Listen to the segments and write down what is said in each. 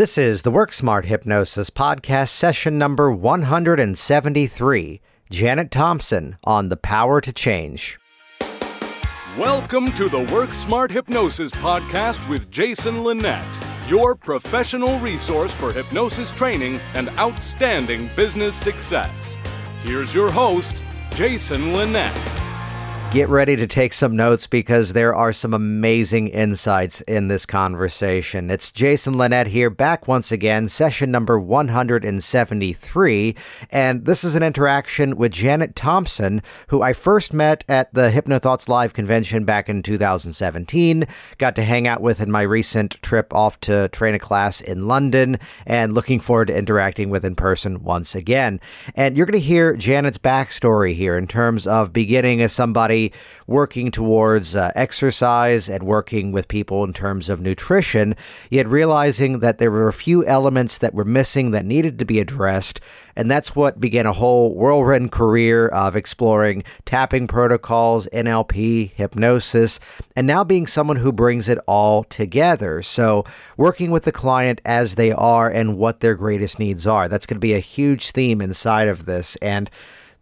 This is the Work Smart Hypnosis podcast session number 173. Janet Thomson on the power to change. Welcome to the Work Smart Hypnosis podcast with Jason Linett, your professional resource for hypnosis training and outstanding business success. Here's your host, Jason Linett. Get ready to take some notes because there are some amazing insights in this conversation. It's Jason Linett here, back once again, session number 173. And this is an interaction with Janet Thomson, who I first met at the HypnoThoughts Live convention back in 2017. Got to hang out with in my recent trip off to train a class in London, and looking forward to interacting with in person once again. And you're going to hear Janet's backstory here in terms of beginning as somebody working towards uh, exercise and working with people in terms of nutrition, yet realizing that there were a few elements that were missing that needed to be addressed. And that's what began a whole whirlwind career of exploring tapping protocols, NLP, hypnosis, and now being someone who brings it all together. So, working with the client as they are and what their greatest needs are. That's going to be a huge theme inside of this. And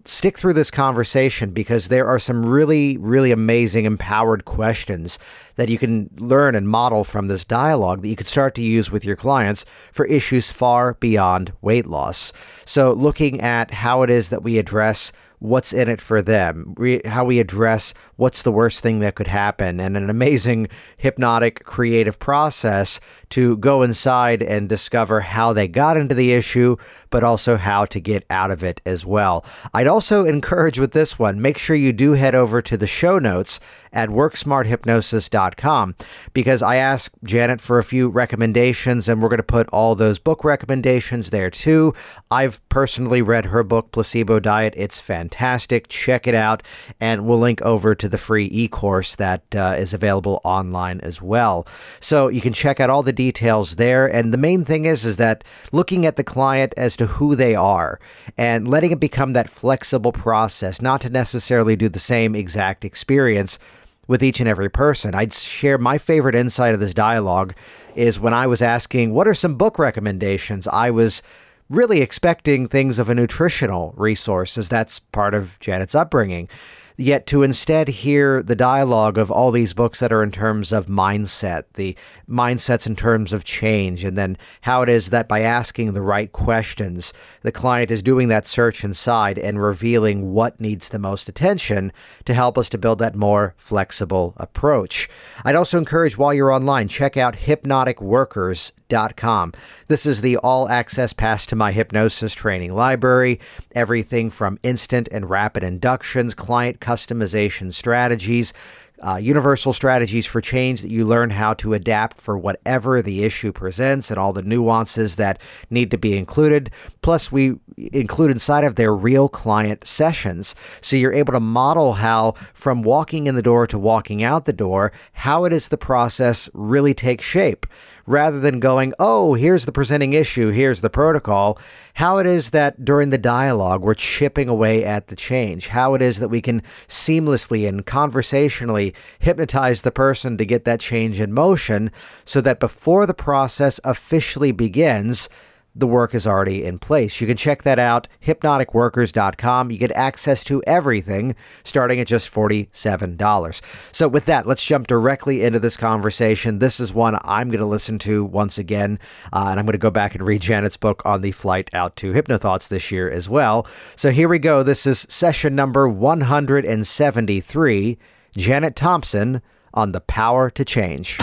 stick through this conversation because there are some really, really amazing empowered questions that you can learn and model from this dialogue that you could start to use with your clients for issues far beyond weight loss. So, looking at how it is that we address what's in it for them, re- how we address what's the worst thing that could happen, and an amazing hypnotic creative process to go inside and discover how they got into the issue, but also how to get out of it as well. I'd also encourage with this one, make sure you do head over to the show notes at worksmarthypnosis.com because I asked Janet for a few recommendations and we're going to put all those book recommendations there too. I've personally read her book, Placebo Diet. It's fantastic. Check it out. And we'll link over to the free e course that uh, is available online as well. So you can check out all the details there. And the main thing is, is that looking at the client as to who they are and letting it become that flexible process, not to necessarily do the same exact experience with each and every person. I'd share my favorite insight of this dialogue is when I was asking, what are some book recommendations? I was really expecting things of a nutritional resource, as that's part of Janet's upbringing yet to instead hear the dialogue of all these books that are in terms of mindset, the mindsets in terms of change, and then how it is that by asking the right questions, the client is doing that search inside and revealing what needs the most attention to help us to build that more flexible approach. I'd also encourage while you're online, check out hypnoticworkers.com. This is the all access pass to my hypnosis training library. Everything from instant and rapid inductions, client customization strategies, uh, universal strategies for change that you learn how to adapt for whatever the issue presents and all the nuances that need to be included. Plus, we include inside of their real client sessions. So you're able to model how, from walking in the door to walking out the door, how it is the process really takes shape rather than going, oh, here's the presenting issue, here's the protocol, how it is that during the dialogue we're chipping away at the change, how it is that we can seamlessly and conversationally hypnotize the person to get that change in motion so that before the process officially begins, the work is already in place. You can check that out, hypnoticworkers.com. You get access to everything starting at just $47. So, with that, let's jump directly into this conversation. This is one I'm going to listen to once again, uh, and I'm going to go back and read Janet's book on the flight out to HypnoThoughts this year as well. So, here we go. This is session number 173 Janet Thomson on the power to change.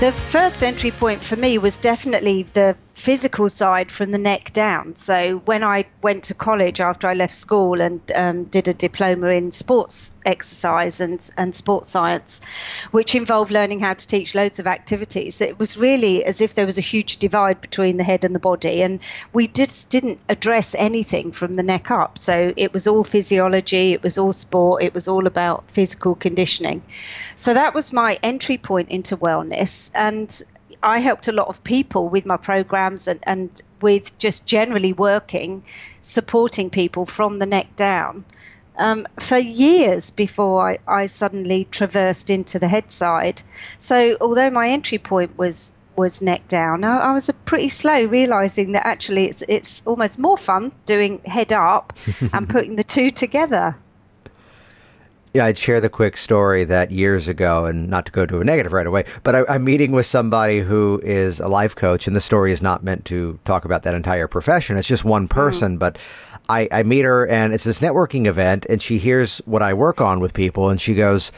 The first entry point for me was definitely the physical side from the neck down. So when I went to college after I left school and um, did a diploma in sports exercise and, and sports science, which involved learning how to teach loads of activities, it was really as if there was a huge divide between the head and the body. And we just didn't address anything from the neck up. So it was all physiology, it was all sport, it was all about physical conditioning. So that was my entry point into wellness. And I helped a lot of people with my programs and, and with just generally working, supporting people from the neck down um, for years before I, I suddenly traversed into the head side. So although my entry point was was neck down, I, I was pretty slow realizing that actually it's it's almost more fun doing head up and putting the two together. Yeah, I'd share the quick story that years ago, and not to go to a negative right away, but I, am meeting with somebody who is a life coach, and the story is not meant to talk about that entire profession. It's just one person, mm. but I, I meet her, and it's this networking event, and she hears what I work on with people, and she goes,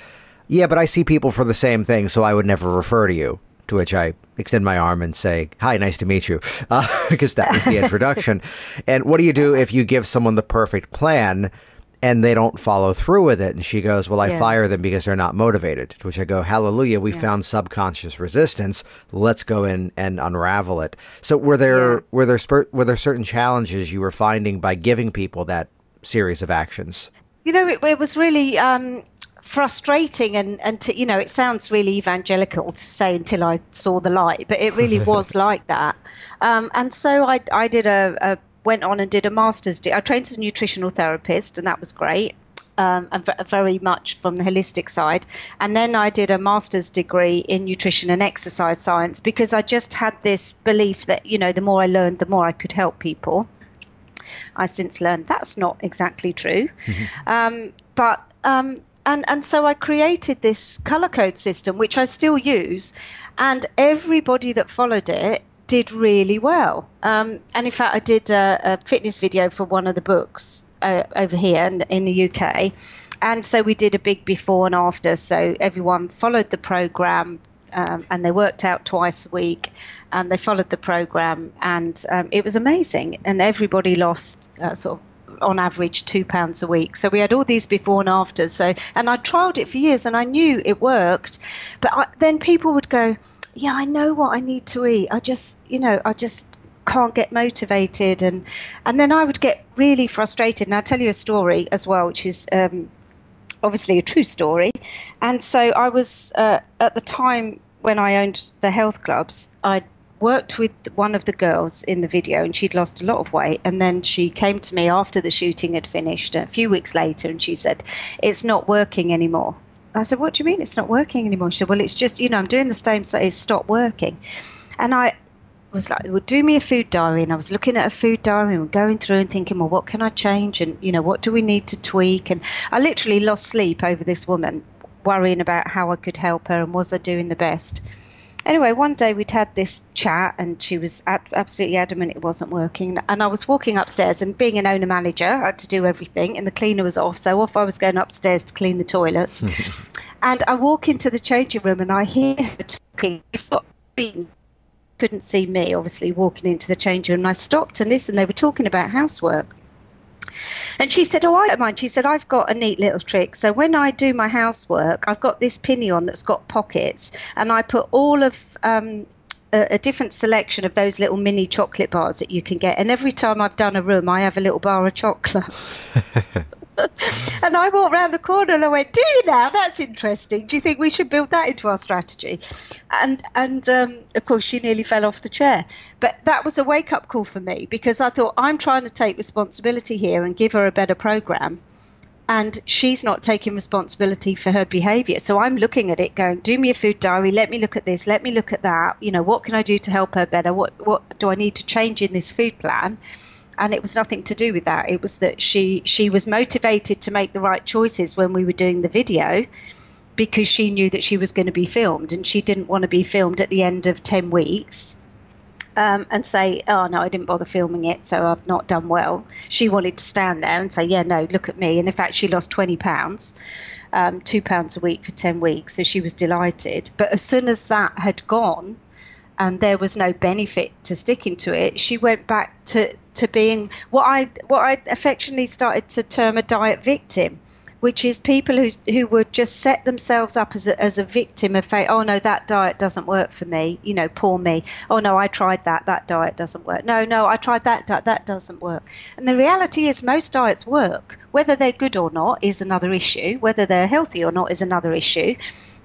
Yeah, but I see people for the same thing, so I would never refer to you. To which I extend my arm and say, Hi, nice to meet you, because uh, that was the introduction. and what do you do if you give someone the perfect plan? And they don't follow through with it. And she goes, Well, I yeah. fire them because they're not motivated. To which I go, Hallelujah, we yeah. found subconscious resistance. Let's go in and unravel it. So were there yeah. were there spur- were there certain challenges you were finding by giving people that series of actions? You know, it, it was really um, frustrating and and to, you know it sounds really evangelical to say until I saw the light, but it really was like that. Um, and so I I did a, a went on and did a master's. degree. I trained as a nutritional therapist, and that was great. Um, and v- very much from the holistic side. And then I did a master's degree in nutrition and exercise science because I just had this belief that, you know, the more I learned, the more I could help people. I since learned that's not exactly true. um, but, um, and, and so I created this color code system, which I still use. And everybody that followed it did really well. Um, and in fact, I did a, a, fitness video for one of the books uh, over here in, in, the UK. And so we did a big before and after. So everyone followed the program. Um, and they worked out twice a week and they followed the program and um, it was amazing and everybody lost uh, sort of on average two pounds a week. So we had all these before and afters. So and I trialed it for years and I knew it worked, but I, then people would go, yeah, I know what I need to eat. I just, you know, I just can't get motivated. And and then I would get really frustrated. And I'll tell you a story as well which is um, obviously a true story. And so I was uh, at the time when I owned the health clubs I worked with one of the girls in the video and she'd lost a lot of weight. And then she came to me after the shooting had finished a few weeks later and she said it's not working anymore I said, What do you mean it's not working anymore? She said, Well, it's just, you know, I'm doing the same, so it's stopped working. And I was like, Well, do me a food diary. And I was looking at a food diary and going through and thinking, Well, what can I change? And, you know, what do we need to tweak? And I literally lost sleep over this woman, worrying about how I could help her and was I doing the best anyway, one day we'd had this chat, and she was absolutely adamant it wasn't working. And I was walking upstairs, and being an owner manager, I had to do everything, and the cleaner was off, so off I was going upstairs to clean the toilets. and I walk into the changing room, and I hear her talking. Couldn't see me, obviously, walking into the changing room. And I stopped and listened. They were talking about housework. And she said, Oh, I don't mind. She said, I've got a neat little trick. So when I do my housework, I've got this pinion that's got pockets, and I put all of um, a, a, different selection of those little mini chocolate bars that you can get. And every time I've done a room, I have a little bar of chocolate. and I walked around the corner and I went, "Do you now? That's interesting. Do you think we should build that into our strategy?" And and um, of course, she nearly fell off the chair. But that was a wake up call for me because I thought I'm trying to take responsibility here and give her a better program, and she's not taking responsibility for her behaviour. So I'm looking at it, going, "Do me a food diary. Let me look at this. Let me look at that. You know, what can I do to help her better? What what do I need to change in this food plan?" And it was nothing to do with that. It was that she she was motivated to make the right choices when we were doing the video because she knew that she was going to be filmed and she didn't want to be filmed at the end of 10 weeks um, and say, oh no, I didn't bother filming it, so I've not done well. She wanted to stand there and say, yeah, no, look at me. And in fact, she lost 20 pounds, um, two pounds a week for 10 weeks, so she was delighted. But as soon as that had gone, and there was no benefit to sticking to it, she went back to, to being what I what I affectionately started to term a diet victim, which is people who who would just set themselves up as a, as a victim of fate. Oh no, that diet doesn't work for me. You know, poor me. Oh no, I tried that. That diet doesn't work. No, no, I tried that diet. That doesn't work. And the reality is, most diets work. Whether they're good or not is another issue. Whether they're healthy or not is another issue.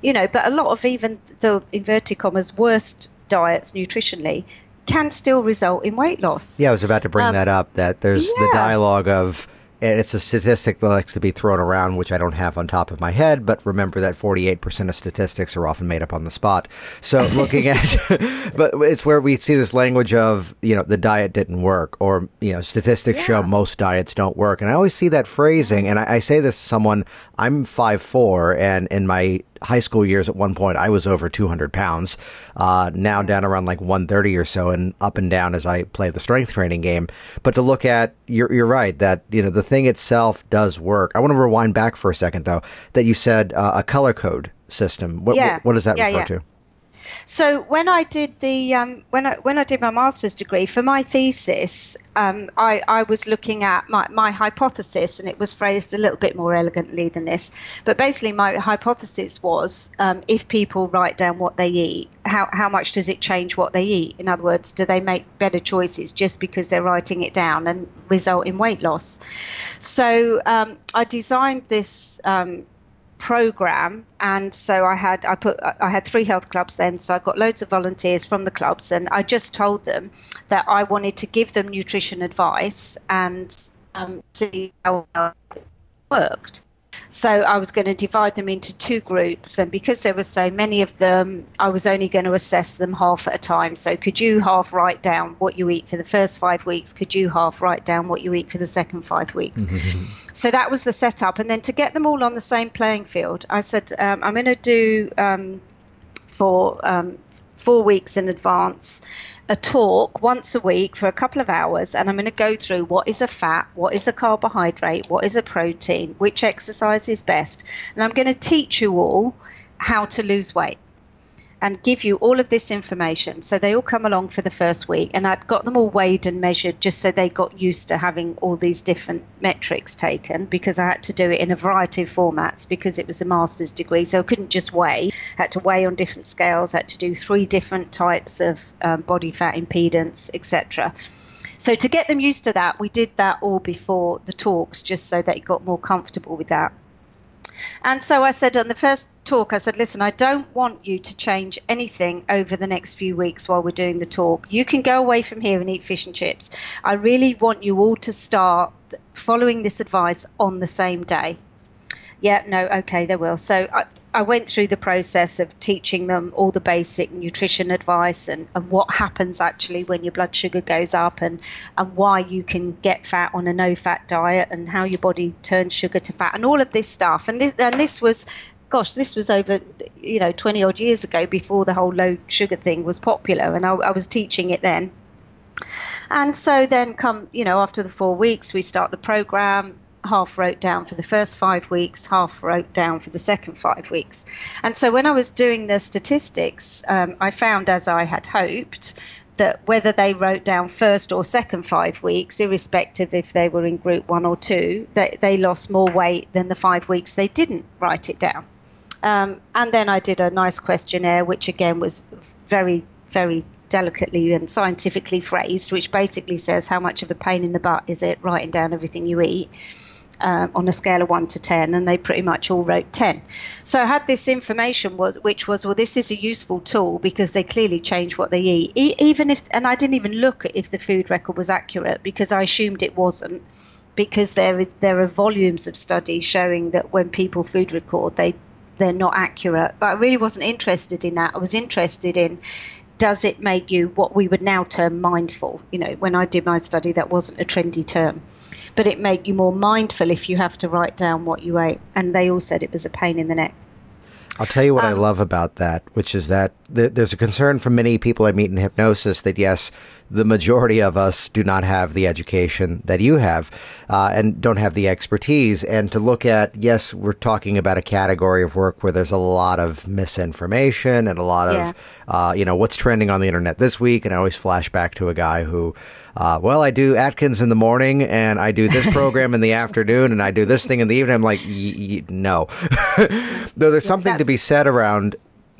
You know, but a lot of even the inverted commas worst diets nutritionally can still result in weight loss. Yeah, I was about to bring um, that up. That there's yeah. the dialogue of and it's a statistic that likes to be thrown around, which I don't have on top of my head, but remember that 48% of statistics are often made up on the spot. So looking at, but it's where we see this language of, you know, the diet didn't work, or, you know, statistics yeah. show most diets don't work. And I always see that phrasing, and I, I say this to someone, I'm five four, and in my high school years at one point I was over 200 pounds. Uh, now down around like 130 or so, and up and down as I play the strength training game. But to look at, you're you're right that you know the thing itself does work. I want to rewind back for a second though. That you said uh, a color code system. What, yeah. what, what does that yeah, refer yeah. to? So when I did the um, when I when I did my master's degree for my thesis, um, I, I was looking at my, my hypothesis, and it was phrased a little bit more elegantly than this. But basically, my hypothesis was um, if people write down what they eat, how how much does it change what they eat? In other words, do they make better choices just because they're writing it down and result in weight loss? So um, I designed this um, program and so i had i put i had three health clubs then so i got loads of volunteers from the clubs and i just told them that i wanted to give them nutrition advice and um, see how well it worked so I was going to divide them into two groups, and because there were so many of them, I was only going to assess them half at a time. So could you half write down what you eat for the first five weeks? Could you half write down what you eat for the second five weeks? so that was the setup, and then to get them all on the same playing field, I said um, I'm going to do um, for um, four weeks in advance a talk once a week for a couple of hours and I'm going to go through what is a fat, what is a carbohydrate, what is a protein, which exercise is best. And I'm going to teach you all how to lose weight and give you all of this information. So they all come along for the first week, and I'd got them all weighed and measured just so they got used to having all these different metrics taken because I had to do it in a variety of formats because it was a master's degree. So I couldn't just weigh, I had to weigh on different scales, I had to do three different types of um, body fat impedance, etc. So to get them used to that, we did that all before the talks just so they got more comfortable with that. And so I said on the first talk, I said, listen, I don't want you to change anything over the next few weeks while we're doing the talk. You can go away from here and eat fish and chips. I really want you all to start following this advice on the same day. Yeah, no, okay, they will. So I, I went through the process of teaching them all the basic nutrition advice and, and what happens actually when your blood sugar goes up and, and why you can get fat on a no fat diet and how your body turns sugar to fat and all of this stuff. And this, and this was gosh, this was over, you know, 20 odd years ago before the whole low sugar thing was popular. And I, I, was teaching it then. And so then come, you know, after the four weeks, we start the program half wrote down for the first five weeks, half wrote down for the second five weeks. And so when I was doing the statistics, um, I found, as I had hoped, that whether they wrote down first or second five weeks, irrespective if they were in group one or two, they, they lost more weight than the five weeks they didn't write it down. Um, and then I did a nice questionnaire, which again was very, very delicately and scientifically phrased, which basically says how much of a pain in the butt is it writing down everything you eat um, on a scale of one to ten, and they pretty much all wrote ten. So I had this information was which was well, this is a useful tool because they clearly change what they eat, e- even if and I didn't even look at if the food record was accurate because I assumed it wasn't because there is there are volumes of studies showing that when people food record they they're not accurate. But I really wasn't interested in that. I was interested in does it make you what we would now term mindful? You know, when I did my study, that wasn't a trendy term, but it made you more mindful if you have to write down what you ate. And they all said it was a pain in the neck. I'll tell you what um, I love about that, which is that th- there's a concern from many people I meet in hypnosis that yes, the majority of us do not have the education that you have uh, and don't have the expertise. And to look at, yes, we're talking about a category of work where there's a lot of misinformation and a lot yeah. of, uh, you know, what's trending on the internet this week. And I always flash back to a guy who, uh, well, I do Atkins in the morning and I do this program in the afternoon and I do this thing in the evening. I'm like, no. Though there's something to be said around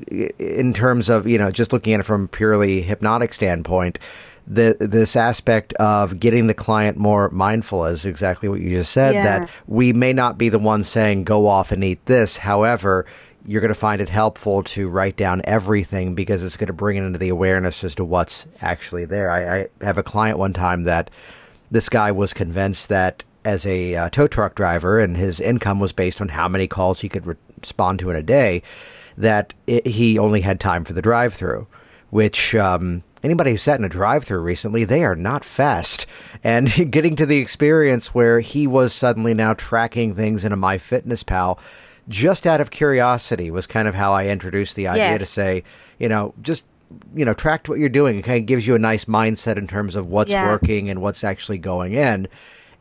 in terms of, you know, just looking at it from a purely hypnotic standpoint the, this aspect of getting the client more mindful is exactly what you just said. Yeah. That we may not be the ones saying go off and eat this. However, you're going to find it helpful to write down everything because it's going to bring it into the awareness as to what's actually there. I, I have a client one time that this guy was convinced that as a uh, tow truck driver, and his income was based on how many calls he could re- respond to in a day, that it, he only had time for the drive-through, which. Um, anybody who sat in a drive-through recently, they are not fast. And getting to the experience where he was suddenly now tracking things in a MyFitnessPal, just out of curiosity, was kind of how I introduced the idea Yes. to say, you know, just you know, track what you're doing. It kind of gives you a nice mindset in terms of what's Yeah. working and what's actually going in.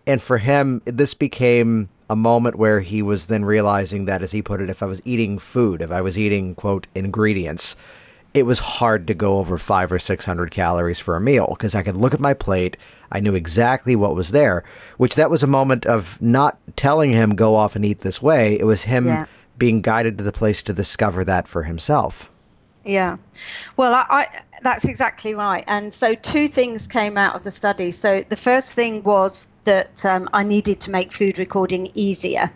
And for him, this became a moment where he was then realizing that, as he put it, if I was eating food, if I was eating, quote, ingredients, it was hard to go over five or 600 calories for a meal because I could look at my plate. I knew exactly what was there, which that was a moment of not telling him, go off and eat this way. It was him Yeah. being guided to the place to discover that for himself. Yeah, well, I, I, that's exactly right. And so, two things came out of the study. So, the first thing was that um, I needed to make food recording easier.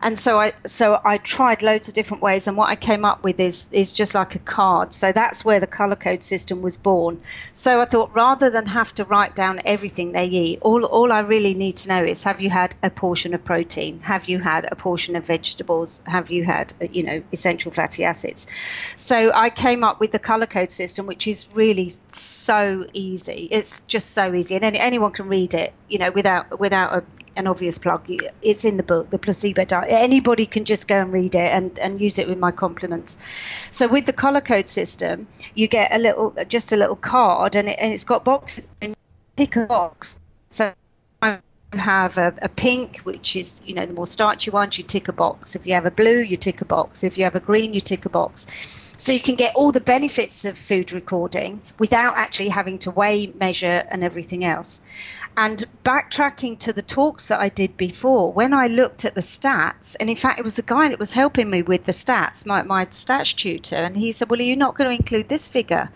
And so I so I tried loads of different ways, and what I came up with is is just like a card. So that's where the color code system was born. So I thought rather than have to write down everything they eat, all all I really need to know is have you had a portion of protein? Have you had a portion of vegetables? Have you had you know essential fatty acids? So I came up with the color code system, which is really so easy. It's just so easy, and any, anyone can read it. You know, without without a an obvious plug. It's in the book, the placebo diet. Anybody can just go and read it and, and use it with my compliments. So with the color code system, you get a little, just a little card, and, it, it's got boxes. And you pick a box. So I have a, a pink, which is you know the more starchy ones, you tick a box. If you have a blue, you tick a box. If you have a green, you tick a box. So you can get all the benefits of food recording without actually having to weigh, measure, and everything else. And backtracking to the talks that I did before, when I looked at the stats, and in fact, it was the guy that was helping me with the stats, my, my stats tutor, and he said, Well, are you not going to include this figure?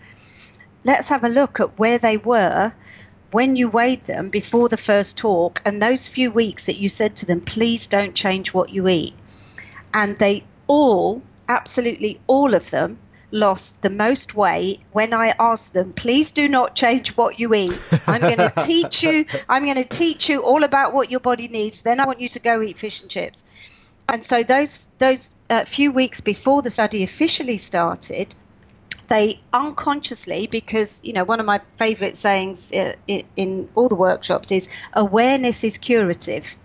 Let's have a look at where they were when you weighed them before the first talk and those few weeks that you said to them, Please don't change what you eat. And they all, absolutely all of them, lost the most weight when I asked them, please do not change what you eat. I'm going to teach you, I'm going to teach you all about what your body needs. Then I want you to go eat fish and chips. And so those those uh, few weeks before the study officially started, they unconsciously, because you know one of my favourite sayings uh, in, in all the workshops is awareness is curative.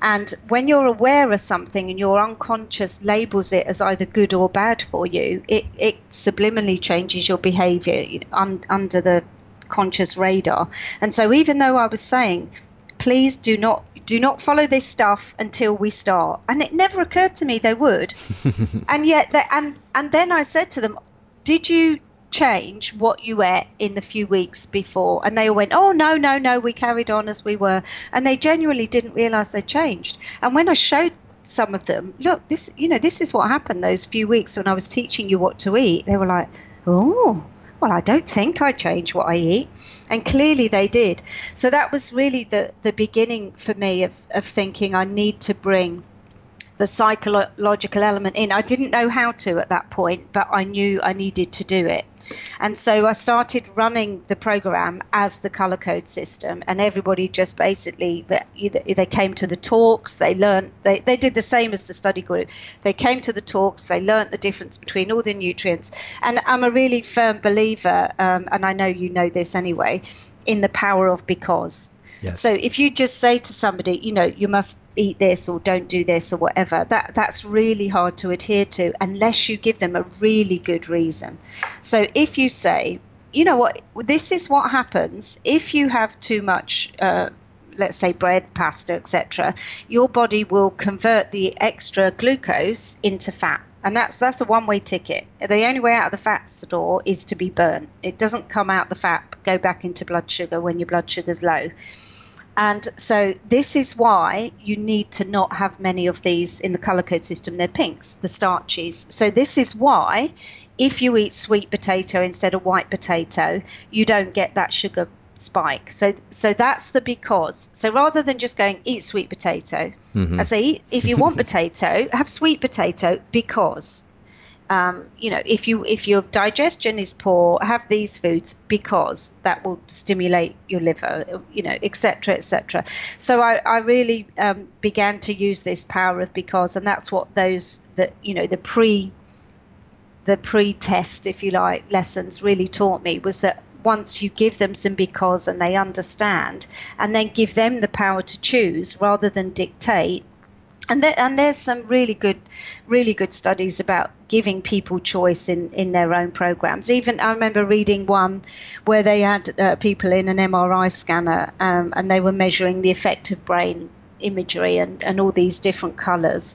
And when you're aware of something and your unconscious labels it as either good or bad for you, it, it subliminally changes your behavior un, under the conscious radar. And so, even though I was saying, please do not do not follow this stuff until we start, and it never occurred to me they would. and yet, they, and and then I said to them, did you change what you ate in the few weeks before. And they all went oh no no no we carried on as we were. And they genuinely didn't realize they changed. And when i showed some of them look this you know this is what happened those few weeks when i was teaching you what to eat they were like oh well i don't think I change what i eat. And clearly they did. So that was really the the beginning for me of, of thinking i need to bring the psychological element in. I didn't know how to at that point, but I knew I needed to do it. And so I started running the program as the color code system, and everybody just basically they came to the talks, they learned they, they did the same as the study group. They came to the talks, they learned the difference between all the nutrients, and I'm a really firm believer, um, and I know you know this anyway, in the power of because. Yes. So if you just say to somebody, you know, you must eat this or don't do this or whatever, that that's really hard to adhere to unless you give them a really good reason. So if you say, you know what, this is what happens if you have too much. Uh, let's say bread, pasta, etc., your body will convert the extra glucose into fat. And that's that's a one-way ticket. The only way out of the fat store is to be burnt. It doesn't come out the fat, go back into blood sugar when your blood sugar's low. And so this is why you need to not have many of these in the color code system. They're pinks, the starches. So this is why if you eat sweet potato instead of white potato, you don't get that sugar spike. So so that's the because. So rather than just going eat sweet potato, Mm-hmm. I say if you want potato, have sweet potato because um, you know, if you if your digestion is poor, have these foods because that will stimulate your liver, you know, etc. etc. So I, I really um, began to use this power of because, and that's what those that you know the pre the pre-test, if you like, lessons really taught me was that once you give them some because and they understand, and then give them the power to choose rather than dictate, and there, and there's some really good really good studies about giving people choice in in their own programs. Even i remember reading one where they had uh, people in an mri scanner um, and they were measuring the effect of brain imagery and, and all these different colors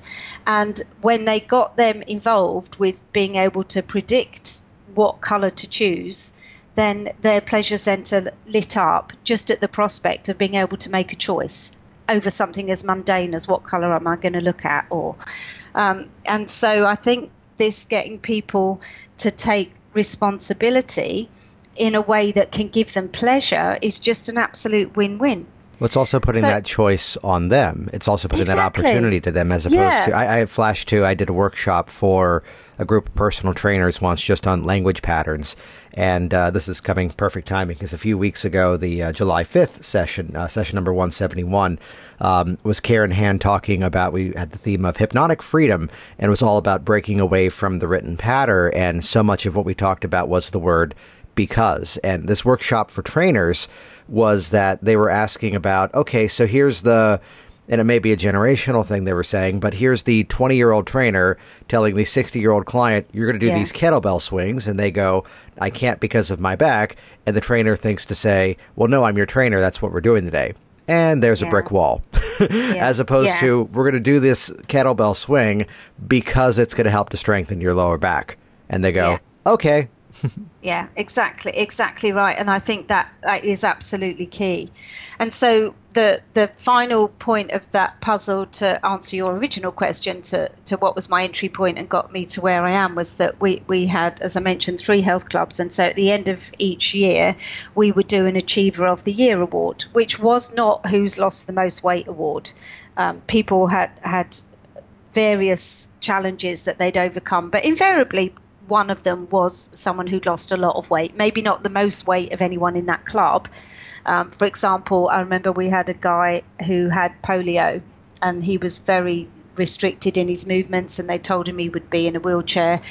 and when they got them involved with being able to predict what color to choose then their pleasure center lit up just at the prospect of being able to make a choice over something as mundane as what color am I going to look at or um, and so I think this getting people to take responsibility in a way that can give them pleasure is just an absolute win-win. Well, it's also putting so, that choice on them. It's also putting exactly. that opportunity to them as opposed yeah. to. I, I flashed to. I did a workshop for a group of personal trainers once just on language patterns. And uh, this is coming perfect timing because a few weeks ago, the uh, July 5th session, uh, session number 171, um, was Karen Hand talking about, we had the theme of hypnotic freedom, and it was all about breaking away from the written pattern. And so much of what we talked about was the word because. And this workshop for trainers was that they were asking about, okay, so here's the and it may be a generational thing they were saying, but here's the 20 year old trainer telling the 60 year old client, you're going to do yeah. these kettlebell swings. And they go, I can't because of my back. And the trainer thinks to say, well, no, I'm your trainer. That's what we're doing today. And there's yeah. a brick wall. yeah. As opposed to, we're going to do this kettlebell swing because it's going to help to strengthen your lower back. And they go, okay, yeah, exactly, exactly right. And I think that that is absolutely key. And so the the final point of that puzzle to answer your original question to, to what was my entry point and got me to where I am was that we, we had, as I mentioned, three health clubs. And so at the end of each year, we would do an Achiever of the Year award, which was not Who's Lost the Most Weight award. Um, people had had various challenges that they'd overcome, but invariably one of them was someone who'd lost a lot of weight, maybe not the most weight of anyone in that club. Um, for example, I remember we had a guy who had polio and he was very restricted in his movements, and they told him he would be in a wheelchair.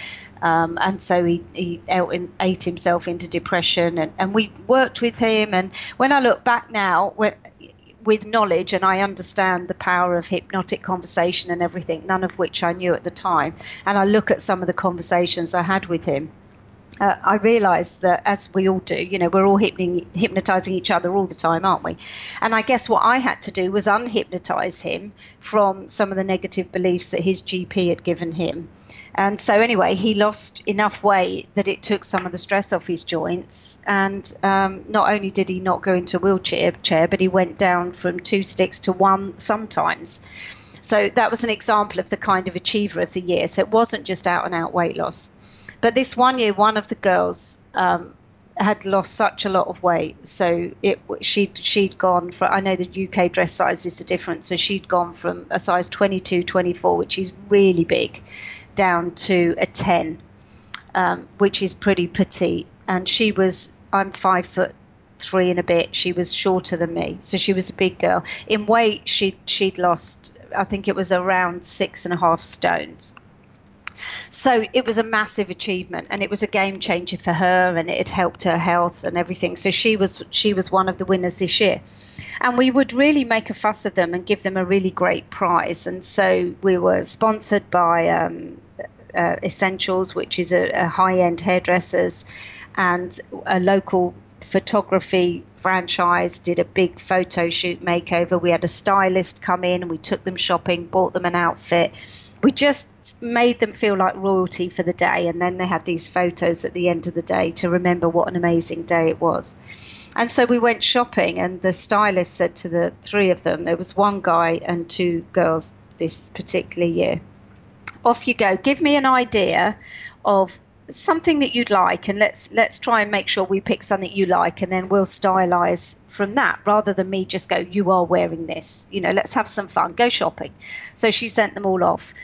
Um, and so he, he ate himself into depression, and, and we worked with him. And when I look back now, when, with knowledge and I understand the power of hypnotic conversation and everything, none of which I knew at the time. And I look at some of the conversations I had with him. Uh, I realised that as we all do, you know, we're all hypnotizing each other all the time, aren't we? And I guess what I had to do was unhypnotize him from some of the negative beliefs that his GP had given him. And so, anyway, he lost enough weight that it took some of the stress off his joints. And um, not only did he not go into a wheelchair, chair, but he went down from two sticks to one sometimes. So that was an example of the kind of achiever of the year. So it wasn't just out and out weight loss. But this one year, one of the girls um, had lost such a lot of weight. So it she'd she'd gone from I know the UK dress sizes are different. So she'd gone from a size 22, 24, which is really big, down to a 10, um, which is pretty petite. And she was, I'm five foot three and a bit. She was shorter than me, so she was a big girl. In weight, she she'd lost, I think it was around six and a half stones. So it was a massive achievement, and it was a game changer for her, and it had helped her health and everything. So she was she was one of the winners this year, and we would really make a fuss of them and give them a really great prize. And so we were sponsored by um, uh, Essentials, which is a, a high end hairdressers, and a local photography franchise did a big photo shoot makeover. We had a stylist come in and we took them shopping, bought them an outfit we just made them feel like royalty for the day and then they had these photos at the end of the day to remember what an amazing day it was. And so we went shopping and the stylist said to the three of them there was one guy and two girls this particular year. Off you go. Give me an idea of something that you'd like and let's let's try and make sure we pick something you like and then we'll stylize from that rather than me just go you are wearing this. You know let's have some fun. Go shopping. So she sent them all off.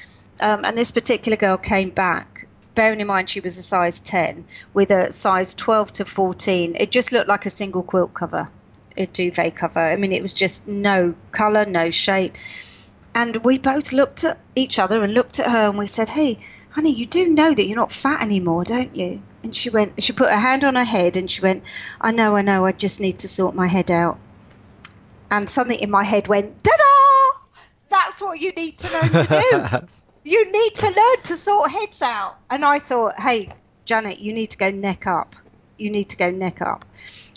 Um, and this particular girl came back bearing in mind she was a size 10 with a size 12 to 14, it just looked like a single quilt cover, a duvet cover. I mean, it was just no colour, no shape. And we both looked at each other and looked at her and we said, Hey, honey, you do know that you're not fat anymore, don't you? And she went, she put her hand on her head and she went, I know, I know, I just need to sort my head out. And something in my head went, da da! That's what you need to learn to do. you need to learn to sort heads out. And I thought, hey, Janet, you need to go neck up. You need to go neck up.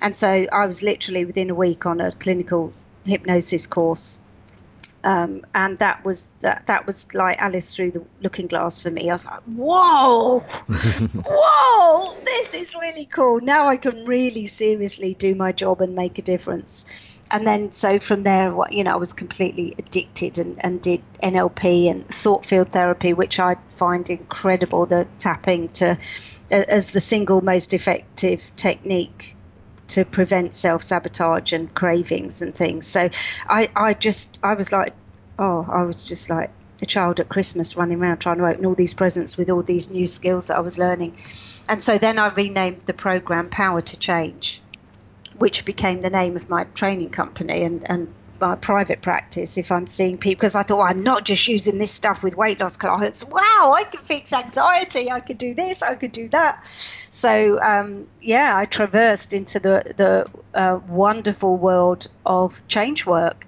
And so I was literally within a week on a clinical hypnosis course um, and that was that, that was like Alice through the looking glass for me. I was like, whoa, whoa, this is really cool. Now I can really seriously do my job and make a difference. And then so from there, you know, I was completely addicted and, and did NLP and thought field therapy, which I find incredible. The tapping to as the single most effective technique to prevent self sabotage and cravings and things. So I, I just, I was like, oh, I was just like a child at Christmas running around trying to open all these presents with all these new skills that I was learning. And so then I renamed the program Power to Change, which became the name of my training company and, and my private practice if I'm seeing people because I thought well, I'm not just using this stuff with weight loss clients. Wow, I can fix anxiety. I could do this. I could do that. So um, yeah, I traversed into the the uh, wonderful world of change work,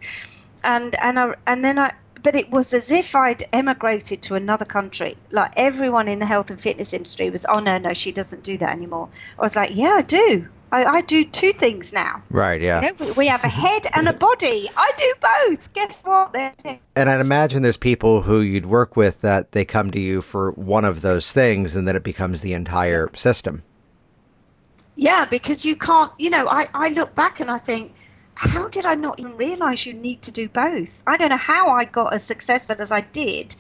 and and I, and then I. But it was as if I'd emigrated to another country. Like everyone in the health and fitness industry was, oh no, no, she doesn't do that anymore. I was like, yeah, I do. I, I do two things now. Right, yeah. You know, we have a head and a body. I do both. Guess what? And I'd imagine there's people who you'd work with that they come to you for one of those things and then it becomes the entire system. Yeah, because you can't, you know, I, I look back and I think, how did I not even realize you need to do both? I don't know how I got as successful as I did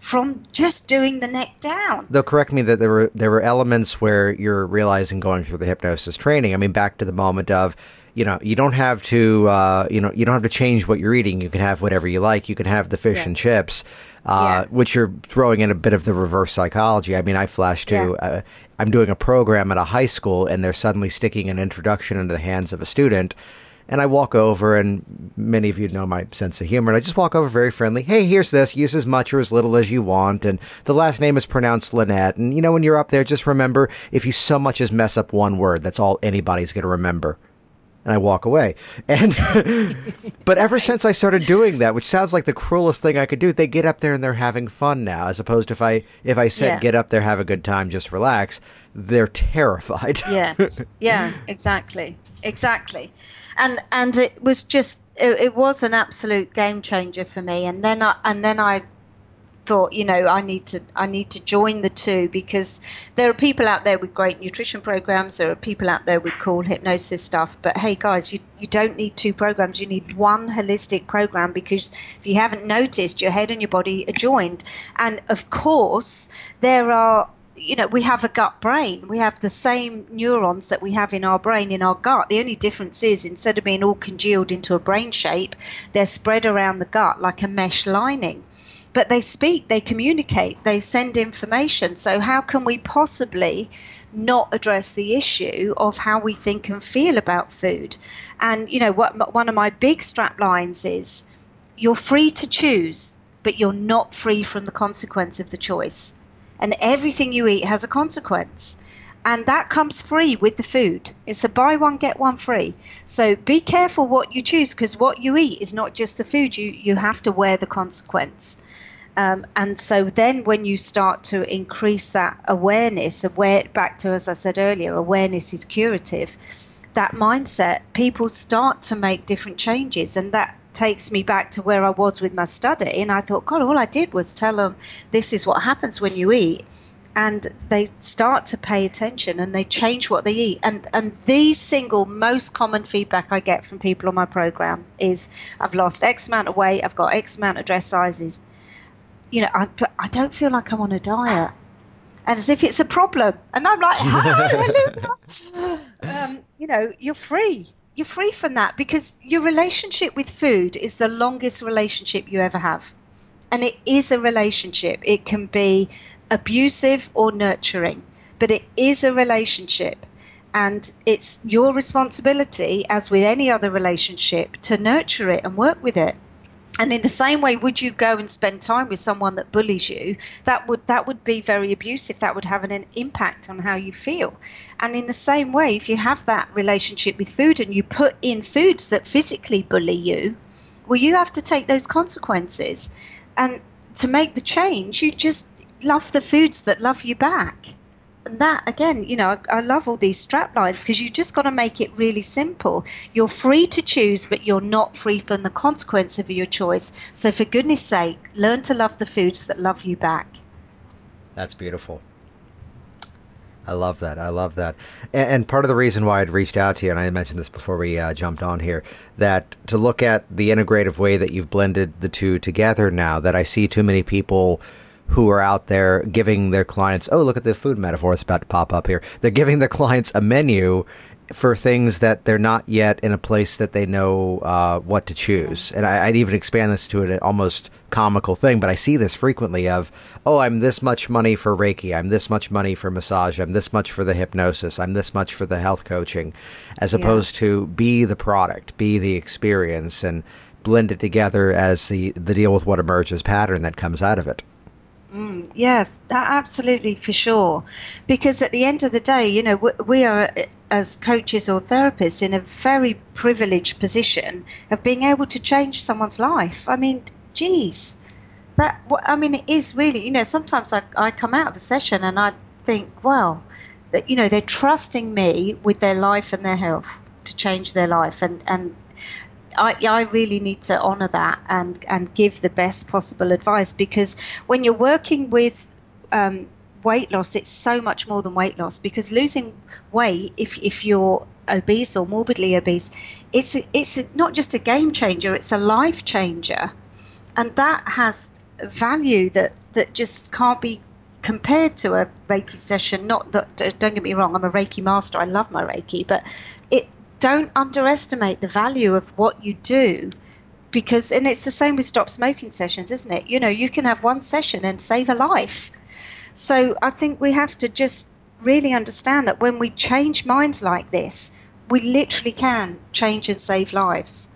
from just doing the neck down. Though correct me that there were there were elements where you're realizing going through the hypnosis training. I mean, back to the moment of you know you don't have to uh, you know you don't have to change what you're eating. You can have whatever you like. You can have the fish yes. and chips, uh, yeah. which you're throwing in a bit of the reverse psychology. I mean, I flash to yeah. uh, I'm doing a program at a high school, and they're suddenly sticking an introduction into the hands of a student and I walk over, and many of you know my sense of humor. And I just walk over very friendly. Hey, here's this. Use as much or as little as you want. And the last name is pronounced Lynette. And you know, when you're up there, just remember if you so much as mess up one word, that's all anybody's going to remember. And I walk away. And but ever since I started doing that, which sounds like the cruelest thing I could do, they get up there and they're having fun now, as opposed to if I if I said yeah. get up there, have a good time, just relax. They're terrified. yeah, yeah, exactly exactly. And and it was just it, it, was an absolute game changer for me. And then i and then i thought you know i need to i need to join the two because there are people out there with great nutrition programs. There are people out there with cool hypnosis stuff. But hey guys you, you don't need two programs. You need one holistic program because if you haven't noticed your head and your body are joined. And of course there are you know, we have a gut brain. We have the same neurons that we have in our brain in our gut. The only difference is instead of being all congealed into a brain shape, they're spread around the gut like a mesh lining. But they speak, they communicate, they send information. So, how can we possibly not address the issue of how we think and feel about food? And, you know, what one of my big strap lines is you're free to choose, but you're not free from the consequence of the choice and everything you eat has a consequence. And that comes free with the food. It's a buy one, get one free. So be careful what you choose because what you eat is not just the food, you, you have to wear the consequence. Um, and so then when you start to increase that awareness, aware, back to as I said earlier, awareness is curative. That mindset, people start to make different changes, and that takes me back to where I was with my study. And I thought, God, all I did was tell them this is what happens when you eat. And they start to pay attention and they change what they eat. And and the single most common feedback I get from people on my program is I've lost X amount of weight, I've got X amount of dress sizes. You know, I, I don't feel like I'm on a diet. And as if it's a problem. And I'm like, um, you know, you're free you're free from that because your relationship with food is the longest relationship you ever have. And it is a relationship. It can be abusive or nurturing, but it is a relationship. And it's your responsibility, as with any other relationship, to nurture it and work with it. And in the same way, would you go and spend time with someone that bullies you? That would that would be very abusive. That would have an, impact on how you feel. And in the same way, if you have that relationship with food and you put in foods that physically bully you, well, you have to take those consequences. And to make the change, you just love the foods that love you back and that again, you know, I, I love all these strap lines because you just got to make it really simple. You're free to choose, but you're not free from the consequence of your choice. So, for goodness sake, learn to love the foods that love you back. That's beautiful. I love that. I love that. And, part of the reason why I'd reached out to you, and I mentioned this before we uh, jumped on here, that to look at the integrative way that you've blended the two together now, that I see too many people who are out there giving their clients, oh, look at the food metaphor it's about to pop up here. They're giving their clients a menu for things that they're not yet in a place that they know uh, what to choose. And I, would even expand this to an almost comical thing, but I see this frequently of, oh, I'm this much money for Reiki, I'm this much money for massage, I'm this much for the hypnosis, I'm this much for the health coaching, as opposed to be the product, be the experience, and blend it together as the, the deal with what emerges pattern that comes out of it. Mm, yeah, absolutely for sure. Because at the end of the day, you know, we, we are as coaches or therapists in a very privileged position of being able to change someone's life. I mean, geez, that I mean, it is really. You know, sometimes I I come out of a session and I think, well, that you know they're trusting me with their life and their health to change their life and and I, I really need to honor that and, and give the best possible advice because when you're working with um, weight loss, it's so much more than weight loss because losing weight, if, if you're obese or morbidly obese, it's, a, it's a, not just a game changer, it's a life changer. And that has value that, that just can't be compared to a Reiki session. Not that, don't get me wrong, I'm a Reiki master, I love my Reiki, but it don't underestimate the value of what you do because and it's the same with stop smoking sessions isn't it? You know you can have one session and save a life. So i think we have to just really understand that when we change minds like this we literally can change and save lives.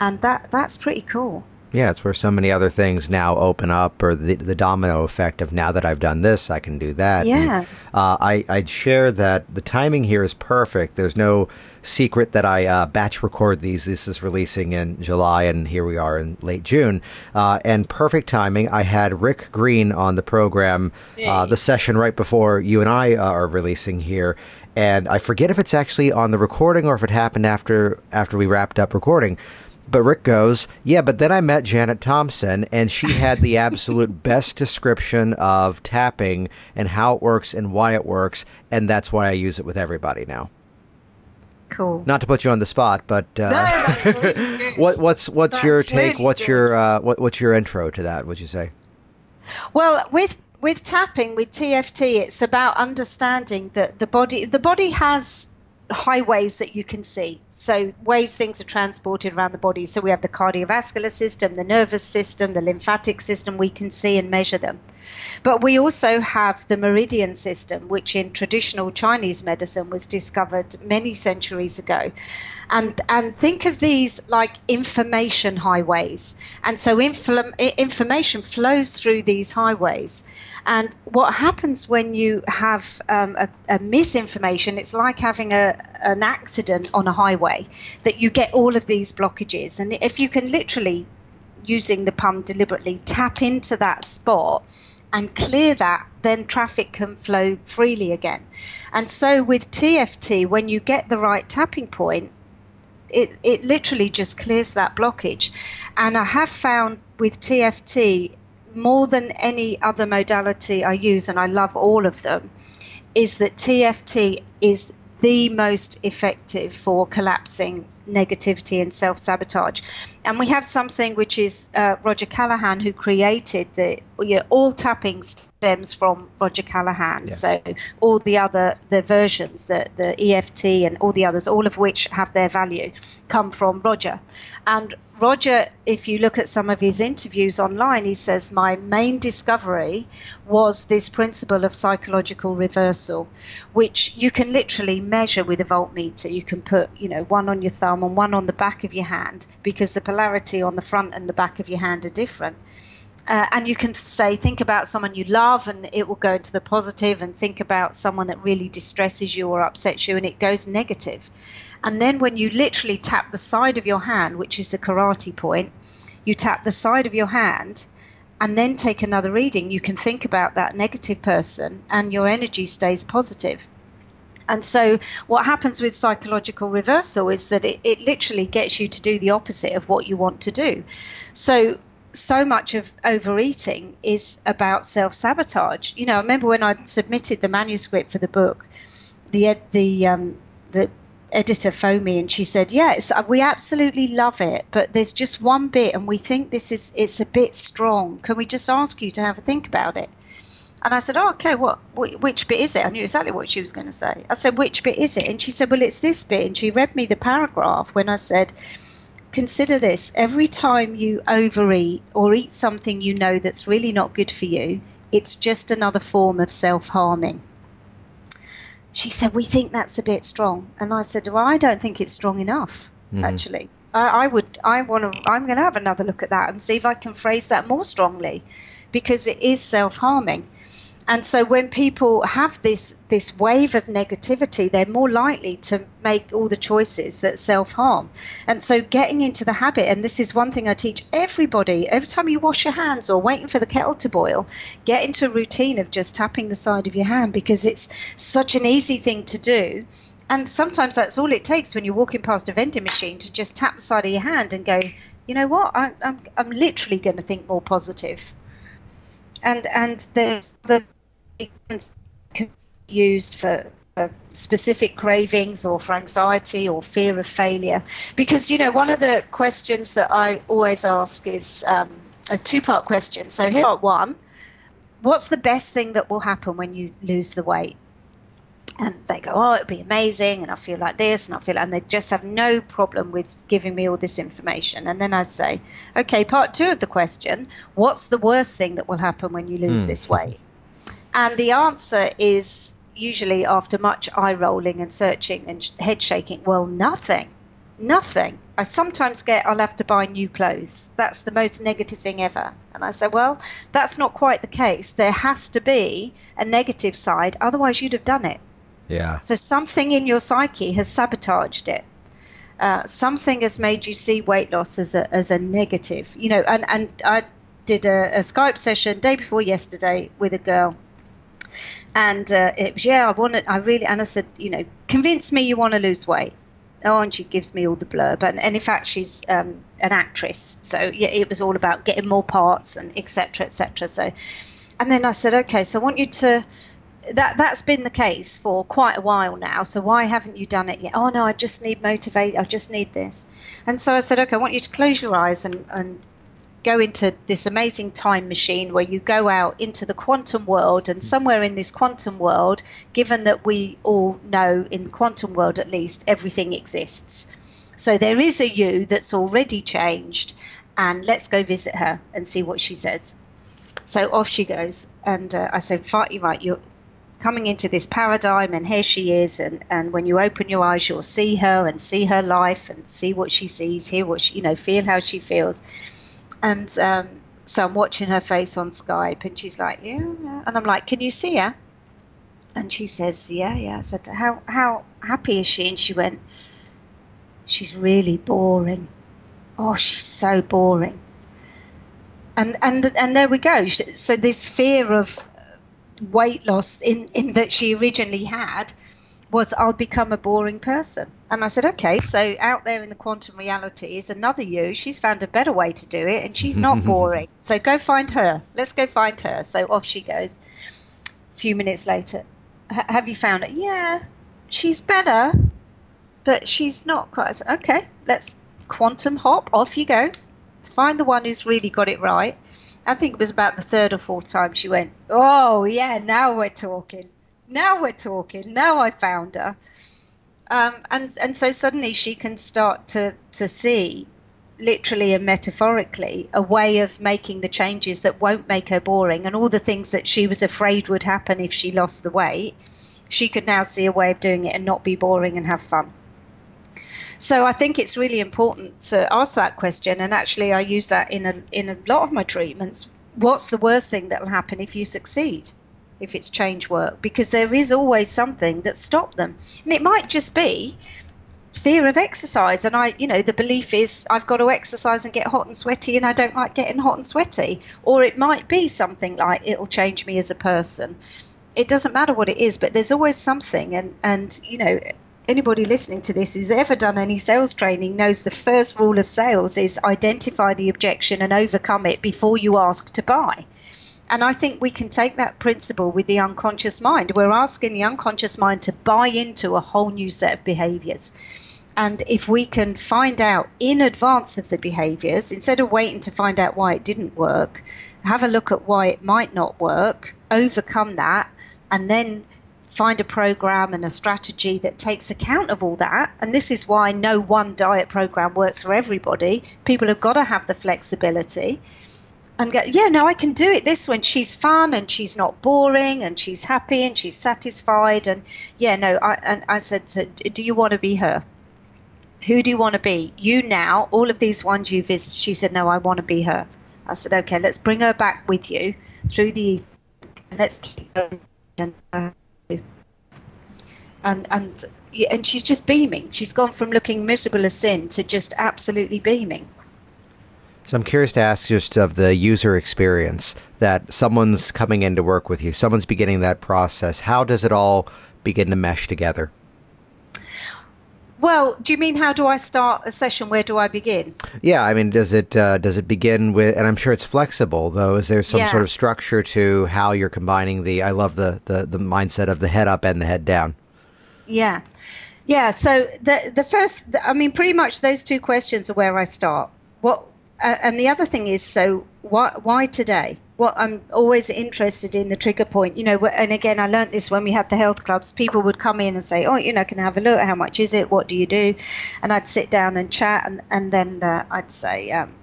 And that that's pretty cool yeah, it's where so many other things now open up, or the, the domino effect of now that I've done this, I can do that. Yeah. And, uh, I, I'd share that the timing here is perfect. There's no secret that I uh, batch record these. This is releasing in July, and here we are in late June. Uh, and perfect timing. I had Rick Green on the program, uh, the session right before you and I uh, are releasing here. And I forget if it's actually on the recording or if it happened after after we wrapped up recording but Rick goes, Yeah, but then I met Janet Thomson, and she had the absolute best description of tapping and how it works and why it works, and that's why I use it with everybody now. Cool. Not to put you on the spot, but uh, no, really what, what's what's that's your take? Really what's good. your uh, what, what's your intro to that? Would you say? Well, with with tapping with TFT, it's about understanding that the body the body has highways that you can see. So, ways things are transported around the body. So, we have the cardiovascular system, the nervous system, the lymphatic system, we can see and measure them. But we also have the meridian system, which in traditional Chinese medicine was discovered many centuries ago. And, and think of these like information highways. And so, infl- information flows through these highways. And what happens when you have um, a, a misinformation, it's like having a, an accident on a highway that you get all of these blockages. And if you can literally, using the pump deliberately, tap into that spot and clear that, then traffic can flow freely again. And so with TFT, when you get the right tapping point, it, it literally just clears that blockage. And I have found with TFT, more than any other modality I use, and I love all of them, is that TFT is the most effective for collapsing negativity and self sabotage. And we have something which is uh, Roger Callahan who created the you know, all tapping stems from Roger Callahan. Yes. So all the other the versions, the the EFT and all the others, all of which have their value, come from Roger. And Roger, if you look at some of his interviews online, he says, My main discovery was this principle of psychological reversal, which you can literally measure with a voltmeter. You can put, you know, one on your thumb and one on the back of your hand because the polarity on the front and the back of your hand are different. Uh, and you can say, think about someone you love, and it will go into the positive, and think about someone that really distresses you or upsets you, and it goes negative. And then when you literally tap the side of your hand, which is the karate point, you tap the side of your hand and then take another reading, you can think about that negative person, and your energy stays positive. And so, what happens with psychological reversal is that it, it literally gets you to do the opposite of what you want to do. So, so much of overeating is about self sabotage. You know, I remember when I submitted the manuscript for the book, the the um, the editor phoned me and she said, "Yes, we absolutely love it, but there's just one bit, and we think this is it's a bit strong. Can we just ask you to have a think about it?" And I said, "Oh, okay. What? Which bit is it?" I knew exactly what she was going to say. I said, "Which bit is it?" And she said, "Well, it's this bit." And she read me the paragraph when I said consider this every time you overeat or eat something you know that's really not good for you, it's just another form of self harming. She said, We think that's a bit strong. And I said, Well, I don't think it's strong enough, mm-hmm. actually. I, I would, I want to, I'm going to have another look at that and see if I can phrase that more strongly because it is self harming. And so when people have this this wave of negativity, they're more likely to make all the choices that self harm. And so getting into the habit, and this is one thing I teach everybody: every time you wash your hands or waiting for the kettle to boil, get into a routine of just tapping the side of your hand because it's such an easy thing to do. And sometimes that's all it takes when you're walking past a vending machine to just tap the side of your hand and go, you know what, I'm, I'm, I'm literally going to think more positive and and there's the used for, specific cravings or for anxiety or fear of failure. Because, you know, one of the questions that I always ask is um, a two part question. So, here, part one What's the best thing that will happen when you lose the weight? And they go, Oh, it'll be amazing. And I feel like this and I feel like, and they just have no problem with giving me all this information. And then I say, Okay, part two of the question What's the worst thing that will happen when you lose mm. this weight? And the answer is usually after much eye rolling and searching and head shaking, well, nothing. Nothing. I sometimes get, I'll have to buy new clothes. That's the most negative thing ever. And I say, well, that's not quite the case. There has to be a negative side, otherwise, you'd have done it. Yeah. So something in your psyche has sabotaged it. Uh, something has made you see weight loss as a, as a negative. You know, and, and I did a, a Skype session day before yesterday with a girl and uh, it was, yeah, I want I really, and I said, you know, convince me you want to lose weight. Oh, and she gives me all the blurb. And, and in fact, she's um, an actress. So yeah, it was all about getting more parts and etc. etc. So, and then I said, okay, so I want you to, that that's been the case for quite a while now. So why haven't you done it yet? Oh no, I just need motivate. I just need this. And so I said, okay, I want you to close your eyes and, and go into this amazing time machine where you go out into the quantum world and somewhere in this quantum world given that we all know in the quantum world at least everything exists. So there is a you that's already changed and let's go visit her and see what she says. So off she goes and uh, i said you're right you're coming into this paradigm and here she is and, and when you open your eyes you'll see her and see her life and see what she sees hear what she you know feel how she feels and um, so I'm watching her face on Skype, and she's like, yeah, yeah. And I'm like, can you see her? And she says, yeah, yeah. I said, how, how happy is she? And she went, she's really boring. Oh, she's so boring. And, and, and there we go. So this fear of weight loss in, in that she originally had was I'll become a boring person. And I said, okay, so out there in the quantum reality is another you. She's found a better way to do it and she's not boring. so go find her. Let's go find her. So off she goes. A few minutes later, have you found her? Yeah, she's better. but she's not quite. As, Okay, let's quantum hop. Off you go. Find the one who's really got it right. I think it was about the third or fourth time she went, Oh, yeah, now we're talking. Now we're talking. Now I found her. Um, and, and so suddenly she can start to, to see, literally and metaphorically, a way of making the changes that won't make her boring and all the things that she was afraid would happen if she lost the weight. She could now see a way of doing it and not be boring and have fun. So I think it's really important to ask that question, and actually I use that in a in a lot of my treatments. What's the worst thing that will happen if you succeed? If it's change work, because there is always something that stopped them, and it might just be fear of exercise and i you know the belief is i've got to exercise and get hot and sweaty and i don't like getting hot and sweaty. Or it might be something like it'll change me as a person. It doesn't matter what it is but there's always something and and you know anybody listening to this who's ever done any sales training knows the first rule of sales is identify the objection and overcome it before you ask to buy. And I think we can take that principle with the unconscious mind. We're asking the unconscious mind to buy into a whole new set of behaviors. And if we can find out in advance of the behaviors, instead of waiting to find out why it didn't work, have a look at why it might not work, overcome that, and then find a program and a strategy that takes account of all that. And this is why no one diet program works for everybody. People have got to have the flexibility and go, yeah, no, I can do it this when she's fun and she's not boring and she's happy and she's satisfied. And yeah, no, I, and I said, so do you want to be her? Who do you want to be? You now, all of these ones you visit. She said, no, I want to be her. I said, okay, let's bring her back with you through the, let's keep uh, and and and she's just beaming. She's gone from looking miserable as sin to just absolutely beaming. So I'm curious to ask just of the user experience that someone's coming in to work with you, someone's beginning that process. How does it all begin to mesh together? Well, do you mean how do I start a session? Where do I begin? Yeah, I mean, does it uh, does it begin with? And I'm sure it's flexible, though. Is there some Yeah. sort of structure to how you're combining the? I love the the the mindset of the head up and the head down. Yeah, yeah. So the the first, I mean, pretty much those two questions are where I start. What uh, and the other thing is, so why why today? What I'm always interested in the trigger point, you know. And again, I learned this when we had the health clubs. People would come in and say, "Oh, you know, can I have a look? How much is it? What do you do?" And I'd sit down and chat, and and then uh, I'd say. Um,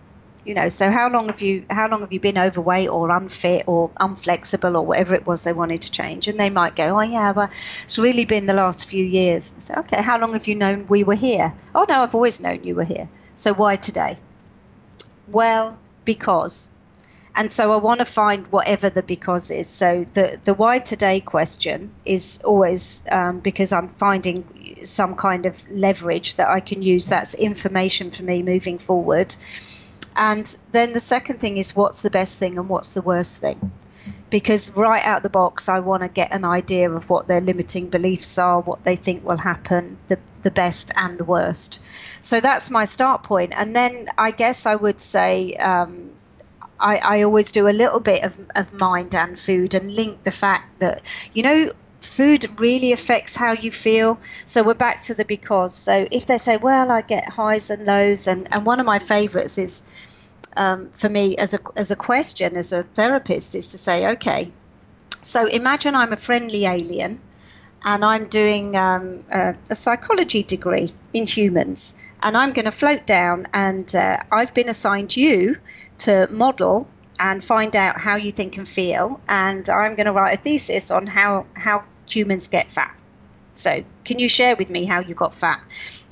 you know so how long have you how long have you been overweight or unfit or unflexible or whatever it was they wanted to change and they might go oh yeah well it's really been the last few years I say okay how long have you known we were here oh no i've always known you were here so why today well because and so I want to find whatever the because is. So the the why today question is always um, because I'm finding some kind of leverage that I can use. That's information for me moving forward. And then the second thing is what's the best thing and what's the worst thing. Because right out the box, I want to get an idea of what their limiting beliefs are, what they think will happen, the, the best and the worst. So that's my start point. And then I guess I would say um, I, I always do a little bit of, of mind and food and link the fact that, you know, food really affects how you feel. So we're back to the because. So if they say, well, I get highs and lows, and, and one of my favorites is um, for me as a, as a question, as a therapist, is to say, okay, so imagine I'm a friendly alien and I'm doing um, a, a psychology degree in humans, and I'm going to float down, and uh, I've been assigned you to model and find out how you think and feel, and I'm going to write a thesis on how how humans get fat. So, can you share with me how you got fat?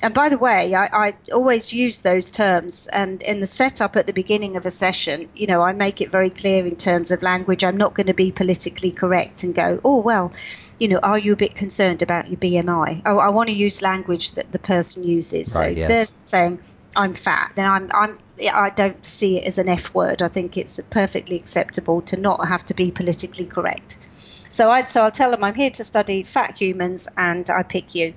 And by the way, I, I always use those terms. And in the setup at the beginning of a session, you know, I make it very clear in terms of language. I'm not going to be politically correct and go, oh, well, you know, are you a bit concerned about your BMI? Oh, I want to use language that the person uses. Right, so, yes. they're saying, I'm fat, then I'm, I'm, I don't see it as an F word. I think it's perfectly acceptable to not have to be politically correct. So I so I'll tell them I'm here to study fat humans and I pick you.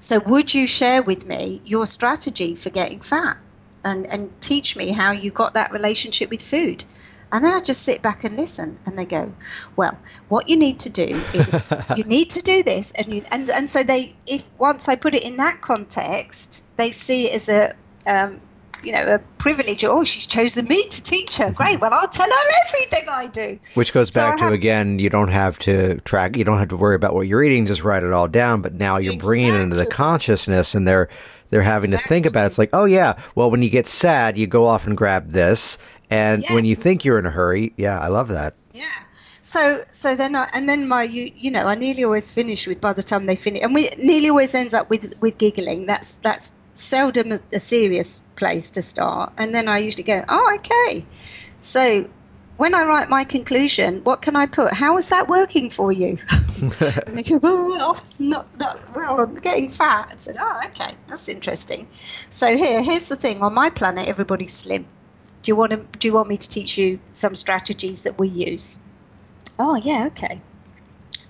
So would you share with me your strategy for getting fat and and teach me how you got that relationship with food? And then I just sit back and listen, and they go, "Well, what you need to do is you need to do this," and you, and and so they, if once I put it in that context, they see it as a um, you know, a privilege. Oh, she's chosen me to teach her. Great. Mm-hmm. Well, I'll tell her everything I do. Which goes so back to have, again, you don't have to track, you don't have to worry about what you're eating. Just write it all down. But now you're exactly. bringing it into the consciousness, and they're they're having exactly. to think about it. It's like, oh yeah, well, when you get sad, you go off and grab this, and yes. when you think you're in a hurry, yeah, I love that. Yeah. So, so then, I, and then my, you, you know, I nearly always finish with by the time they finish, and we nearly always ends up with with giggling. That's that's seldom a, a serious place to start. And then I usually go, oh, okay. So when I write my conclusion, what can I put? How is that working for you? and they go, oh, well, not, not, well, I'm getting fat. I said, oh, okay, that's interesting. So here, here's the thing. On my planet, everybody's slim. Do you want to? Do you want me to teach you some strategies that we use? Oh, yeah, okay.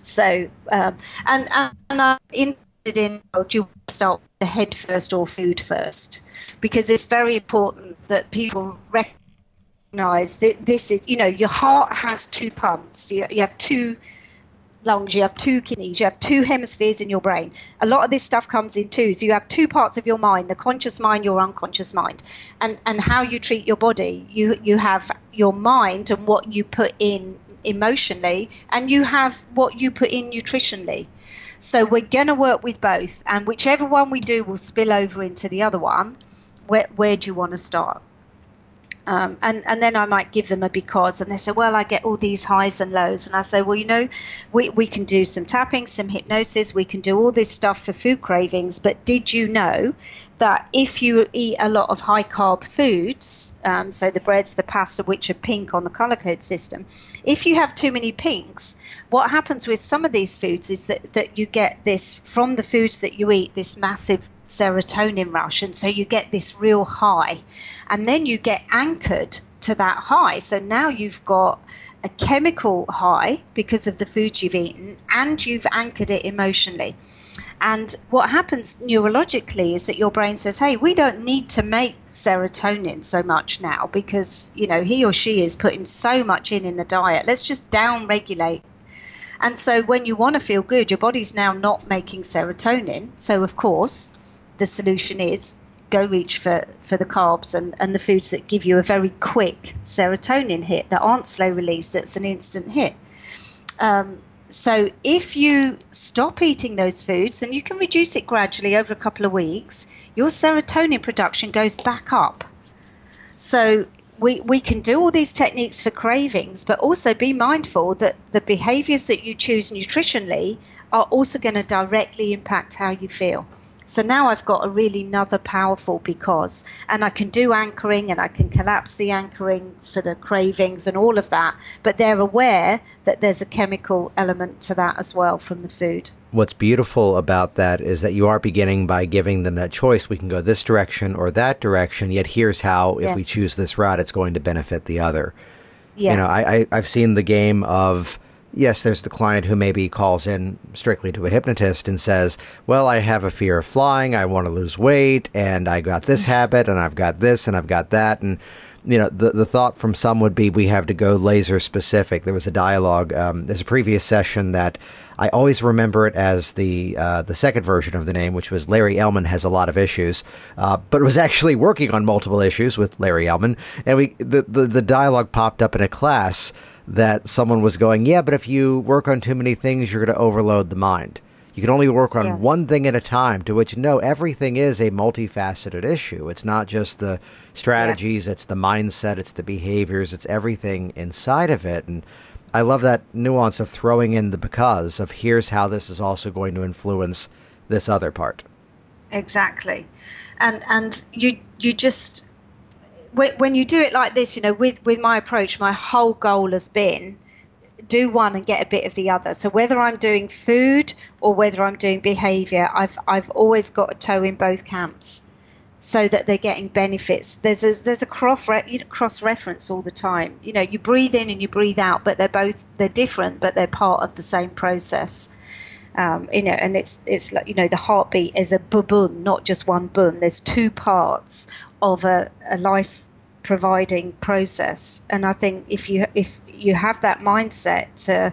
So, um, and and I'm interested in. Well, do you start the head first or food first. Because it's very important that people recognize that this is you know your heart has two pumps. You, you have two lungs you have two kidneys you have two hemispheres in your brain. A lot of this stuff comes in two so you have two parts of your mind the conscious mind your unconscious mind. And and how you treat your body. You you have your mind and what you put in emotionally and you have what you put in nutritionally so we're going to work with both, and whichever one we do will spill over into the other one. Where, where do you want to start? Um, and, and then I might give them a because, and they say, Well, I get all these highs and lows. And I say, Well, you know, we, we can do some tapping, some hypnosis, we can do all this stuff for food cravings. But did you know that if you eat a lot of high carb foods, um, so the breads, the pasta, which are pink on the color code system, if you have too many pinks, what happens with some of these foods is that, that you get this from the foods that you eat, this massive serotonin rush. And so you get this real high. And then you get anchored to that high. So now you've got a chemical high because of the food you've eaten, and you've anchored it emotionally. And what happens neurologically is that your brain says, hey, we don't need to make serotonin so much now because, you know, he or she is putting so much in in the diet. Let's just down regulate. And so when you want to feel good, your body's now not making serotonin. So, of course, the solution is go reach for, for the carbs and, and the foods that give you a very quick serotonin hit that aren't slow release, that's an instant hit. Um, so if you stop eating those foods and you can reduce it gradually over a couple of weeks, your serotonin production goes back up. So we, we can do all these techniques for cravings, but also be mindful that the behaviors that you choose nutritionally are also going to directly impact how you feel. So now I've got a really another powerful because, and I can do anchoring and I can collapse the anchoring for the cravings and all of that. But they're aware that there's a chemical element to that as well from the food. What's beautiful about that is that you are beginning by giving them that choice. We can go this direction or that direction, yet here's how, if yeah. we choose this route, it's going to benefit the other. Yeah. You know, I, I, I've seen the game of yes, there's the client who maybe calls in strictly to a hypnotist and says, Well, I have a fear of flying, I want to lose weight, and I got this habit, and I've got this, and I've got that. And, you know, the, the thought from some would be we have to go laser specific. There was a dialogue, um, there's a previous session that I always remember it as the uh, the second version of the name, which was Larry Elman has a lot of issues, uh, but was actually working on multiple issues with Larry Elman. And we the, the, the dialogue popped up in a class that someone was going, yeah, but if you work on too many things, you're going to overload the mind. You can only work on yeah. one thing at a time, to which, no, everything is a multifaceted issue. It's not just the strategies, yeah. it's the mindset, it's the behaviors, it's everything inside of it. And I love that nuance of throwing in the because of here's how this is also going to influence this other part. Exactly. And and you you just when you do it like this, you know, with with my approach, my whole goal has been do one and get a bit of the other. So whether I'm doing food or whether I'm doing behavior, I've I've always got a toe in both camps, so that they're getting benefits. There's a there's a cross cross reference all the time. You know, you breathe in and you breathe out, but they're both they're different, but they're part of the same process. Um, you know, and it's it's like you know the heartbeat is a boom, not just one boom. There's two parts of a, a life providing process. And I think if you if you have that mindset to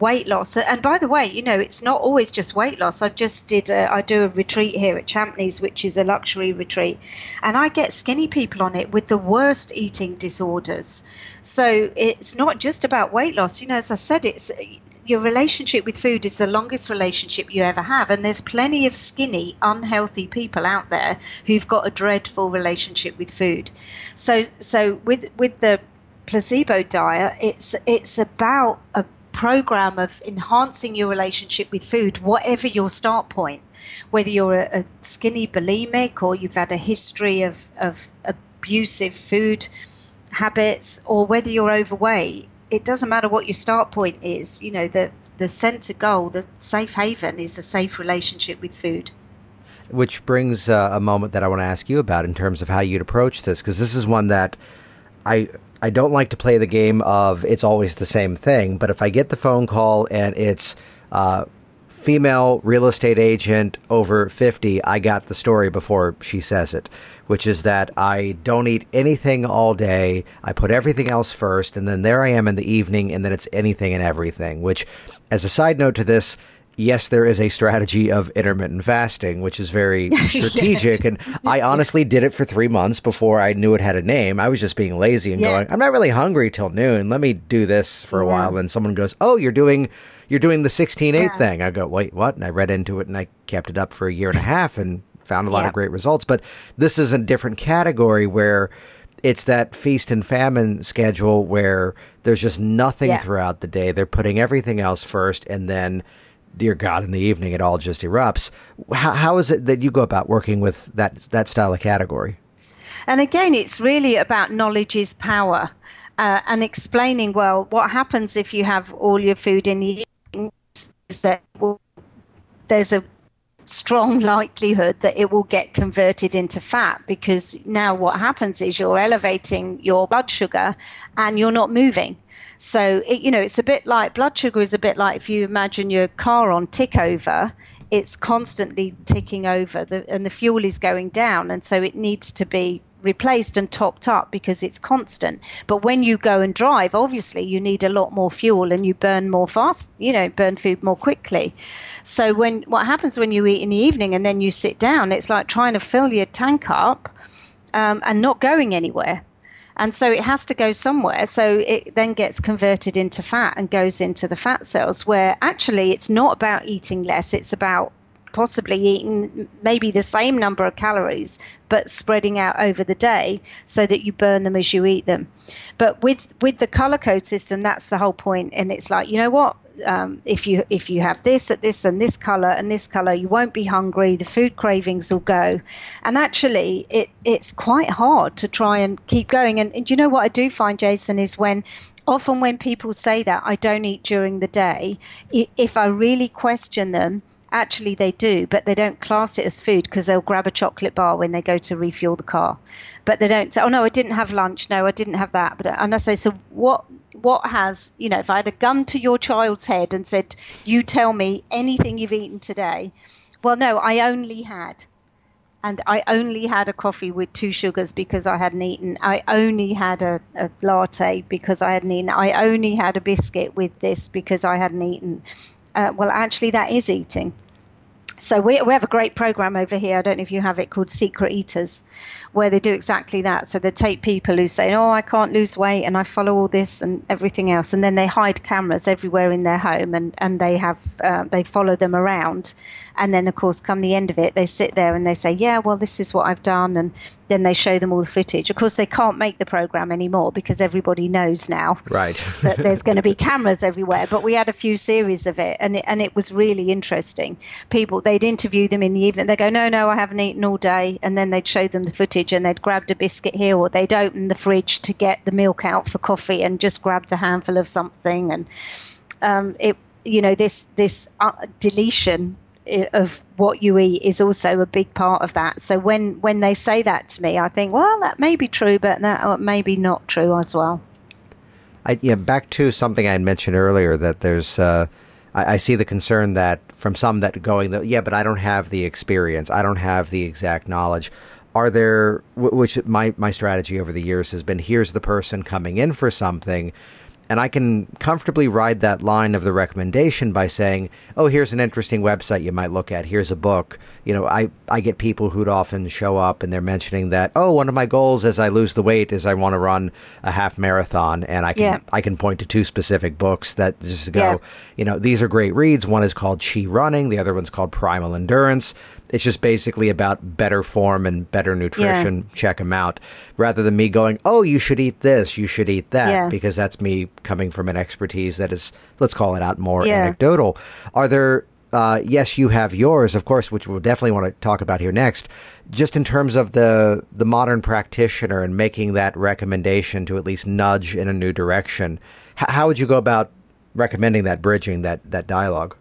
weight loss. And by the way, you know, it's not always just weight loss. I just did a, I do a retreat here at Champneys, which is a luxury retreat, and I get skinny people on it with the worst eating disorders. So it's not just about weight loss. You know, as I said, it's your relationship with food is the longest relationship you ever have and there's plenty of skinny unhealthy people out there who've got a dreadful relationship with food. So so with with the placebo diet it's it's about a program of enhancing your relationship with food, whatever your start point, whether you're a, a skinny bulimic or you've had a history of, of abusive food habits or whether you're overweight, it doesn't matter what your start point is. You know, the, the center goal, the safe haven is a safe relationship with food. Which brings uh, a moment that I want to ask you about in terms of how you'd approach this, because this is one that I I don't like to play the game of it's always the same thing, but if I get the phone call and it's uh, female real estate agent over 50, I got the story before she says it, which is that I don't eat anything all day. I put everything else first, and then there I am in the evening, and then it's anything and everything, which, as a side note to this, yes, there is a strategy of intermittent fasting, which is very strategic. and I honestly did it for three months before I knew it had a name. I was just being lazy and yeah. going, I'm not really hungry till noon. Let me do this for a yeah. while. And someone goes, Oh, you're doing you're doing the 16 8 yeah. thing. I go, Wait, what? And I read into it and I kept it up for a year and a half and found a lot of great results. But this is a different category where it's that feast and famine schedule where there's just nothing throughout the day. They're putting everything else first and then dear God, in the evening it all just erupts. How, how is it that you go about working with that that style of category? And again, it's really about knowledge is power, uh, and explaining well what happens if you have all your food in the that there's a strong likelihood that it will get converted into fat because now what happens is you're elevating your blood sugar and you're not moving. So, it, you know, it's a bit like blood sugar is a bit like if you imagine your car on tick over, it's constantly ticking over the, and the fuel is going down. And so it needs to be replaced and topped up because it's constant. But when you go and drive, obviously you need a lot more fuel and you burn more fast, you know, burn food more quickly. So when what happens when you eat in the evening and then you sit down, it's like trying to fill your tank up um, and not going anywhere and so it has to go somewhere. So it then gets converted into fat and goes into the fat cells, where actually it's not about eating less, it's about possibly eating maybe the same number of calories but spreading out over the day so that you burn them as you eat them but with with the color code system that's the whole point. and it's like you know what um, if you if you have this at this and this color and this color, you won't be hungry. The food cravings will go, and actually, it it's quite hard to try and keep going. And, and you know what I do find, Jason, is when often when people say that I don't eat during the day, if I really question them, actually they do, but they don't class it as food because they'll grab a chocolate bar when they go to refuel the car. But they don't say, "Oh no, I didn't have lunch. No, I didn't have that." But uh, and I say, "So what? what has, you know, if I had a gun to your child's head and said, you tell me anything you've eaten today, well, no, I only had. And I only had a coffee with two sugars because I hadn't eaten. I only had a, a latte because I hadn't eaten. I only had a biscuit with this because I hadn't eaten. Uh, well, actually, that is eating. So we, we have a great program over here. I don't know if you have it called Secret Eaters, where they do exactly that. So they take people who say, "Oh, I can't lose weight, and I follow all this and everything else," and then they hide cameras everywhere in their home, and and they have uh, they follow them around, and then of course, come the end of it, they sit there and they say, "Yeah, well, this is what I've done," and then they show them all the footage. Of course, they can't make the program anymore because everybody knows now right. that there's going to be cameras everywhere. But we had a few series of it, and it, and it was really interesting. People they'd interview them in the evening. They go, "No, no, I haven't eaten all day," and then they'd show them the footage and they'd grabbed a biscuit here or they'd opened the fridge to get the milk out for coffee and just grabbed a handful of something and um, it you know this this uh, deletion of what you eat is also a big part of that. So when when they say that to me, I think, well, that may be true, but that may be not true as well. I, yeah, back to something I had mentioned earlier that there's. Uh, I, I, see the concern that from some that going, that, yeah, but I don't have the experience, I don't have the exact knowledge are there which my my strategy over the years has been here's the person coming in for something and I can comfortably ride that line of the recommendation by saying, "Oh, here's an interesting website you might look at. Here's a book." You know, I I get people who'd often show up and they're mentioning that, "Oh, one of my goals as I lose the weight is I want to run a half marathon," and I can yeah. I can point to two specific books that just go, yeah. you know, these are great reads. One is called Chi Running, the other one's called Primal Endurance. It's just basically about better form and better nutrition. Yeah. Check them out. Rather than me going, oh, you should eat this, you should eat that, yeah. because that's me coming from an expertise that is, let's call it out, more yeah. anecdotal. Are there, uh, yes, you have yours, of course, which we'll definitely want to talk about here next. Just in terms of the the modern practitioner and making that recommendation to at least nudge in a new direction, H- how would you go about recommending that bridging that that dialogue?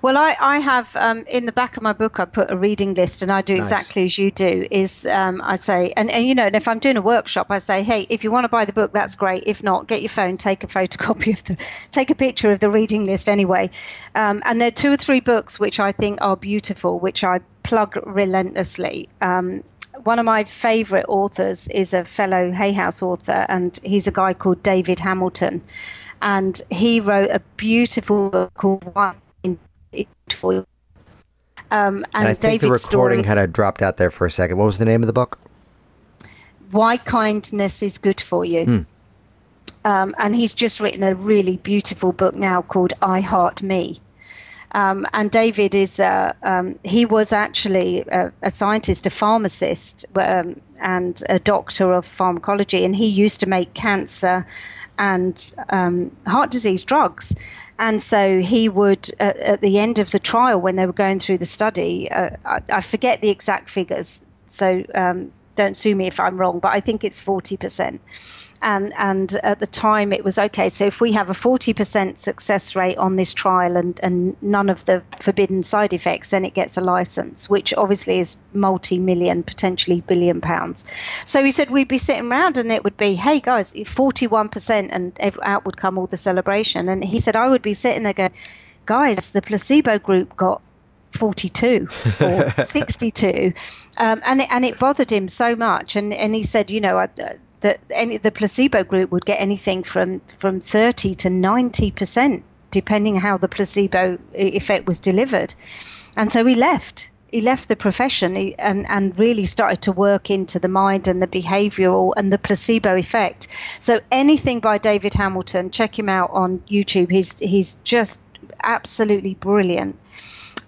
Well, I, I have um, in the back of my book, I put a reading list, and I do nice. exactly as you do. Is um, I say, and, and you know, and if I'm doing a workshop, I say, hey, if you want to buy the book, that's great. If not, get your phone, take a photocopy of the, take a picture of the reading list anyway. Um, and there are two or three books which I think are beautiful, which I plug relentlessly. Um, one of my favorite authors is a fellow Hay House author, and he's a guy called David Hamilton. And he wrote a beautiful book called One for you. Um, and, and I think the recording had had dropped out there for a second. What was the name of the book? Why Kindness is Good for You. Hmm. Um, and he's just written a really beautiful book now called I Heart Me. Um, and David is, uh, um, he was actually a, a scientist, a pharmacist, um, and a doctor of pharmacology. And he used to make cancer and um, heart disease drugs. And so he would, uh, at the end of the trial, when they were going through the study, uh, I, I, forget the exact figures, so um, don't sue me if I'm wrong, but I think it's 40% and and at the time it was okay. So if we have a 40% success rate on this trial and and none of the forbidden side effects, then it gets a license, which obviously is multi-million, potentially billion pounds. So he said we'd be sitting around and it would be, hey guys, 41%, and out would come all the celebration. And he said I would be sitting there going, guys, the placebo group got 42 or 62 um, and, it, and it bothered him so much. And, and he said you know I, that any the placebo group would get anything from from 30 to 90 percent depending how the placebo effect was delivered. And so he left. He left the profession. And and really started to work into the mind and the behavioral and the placebo effect. So anything by David Hamilton check him out on YouTube. He's he's just absolutely brilliant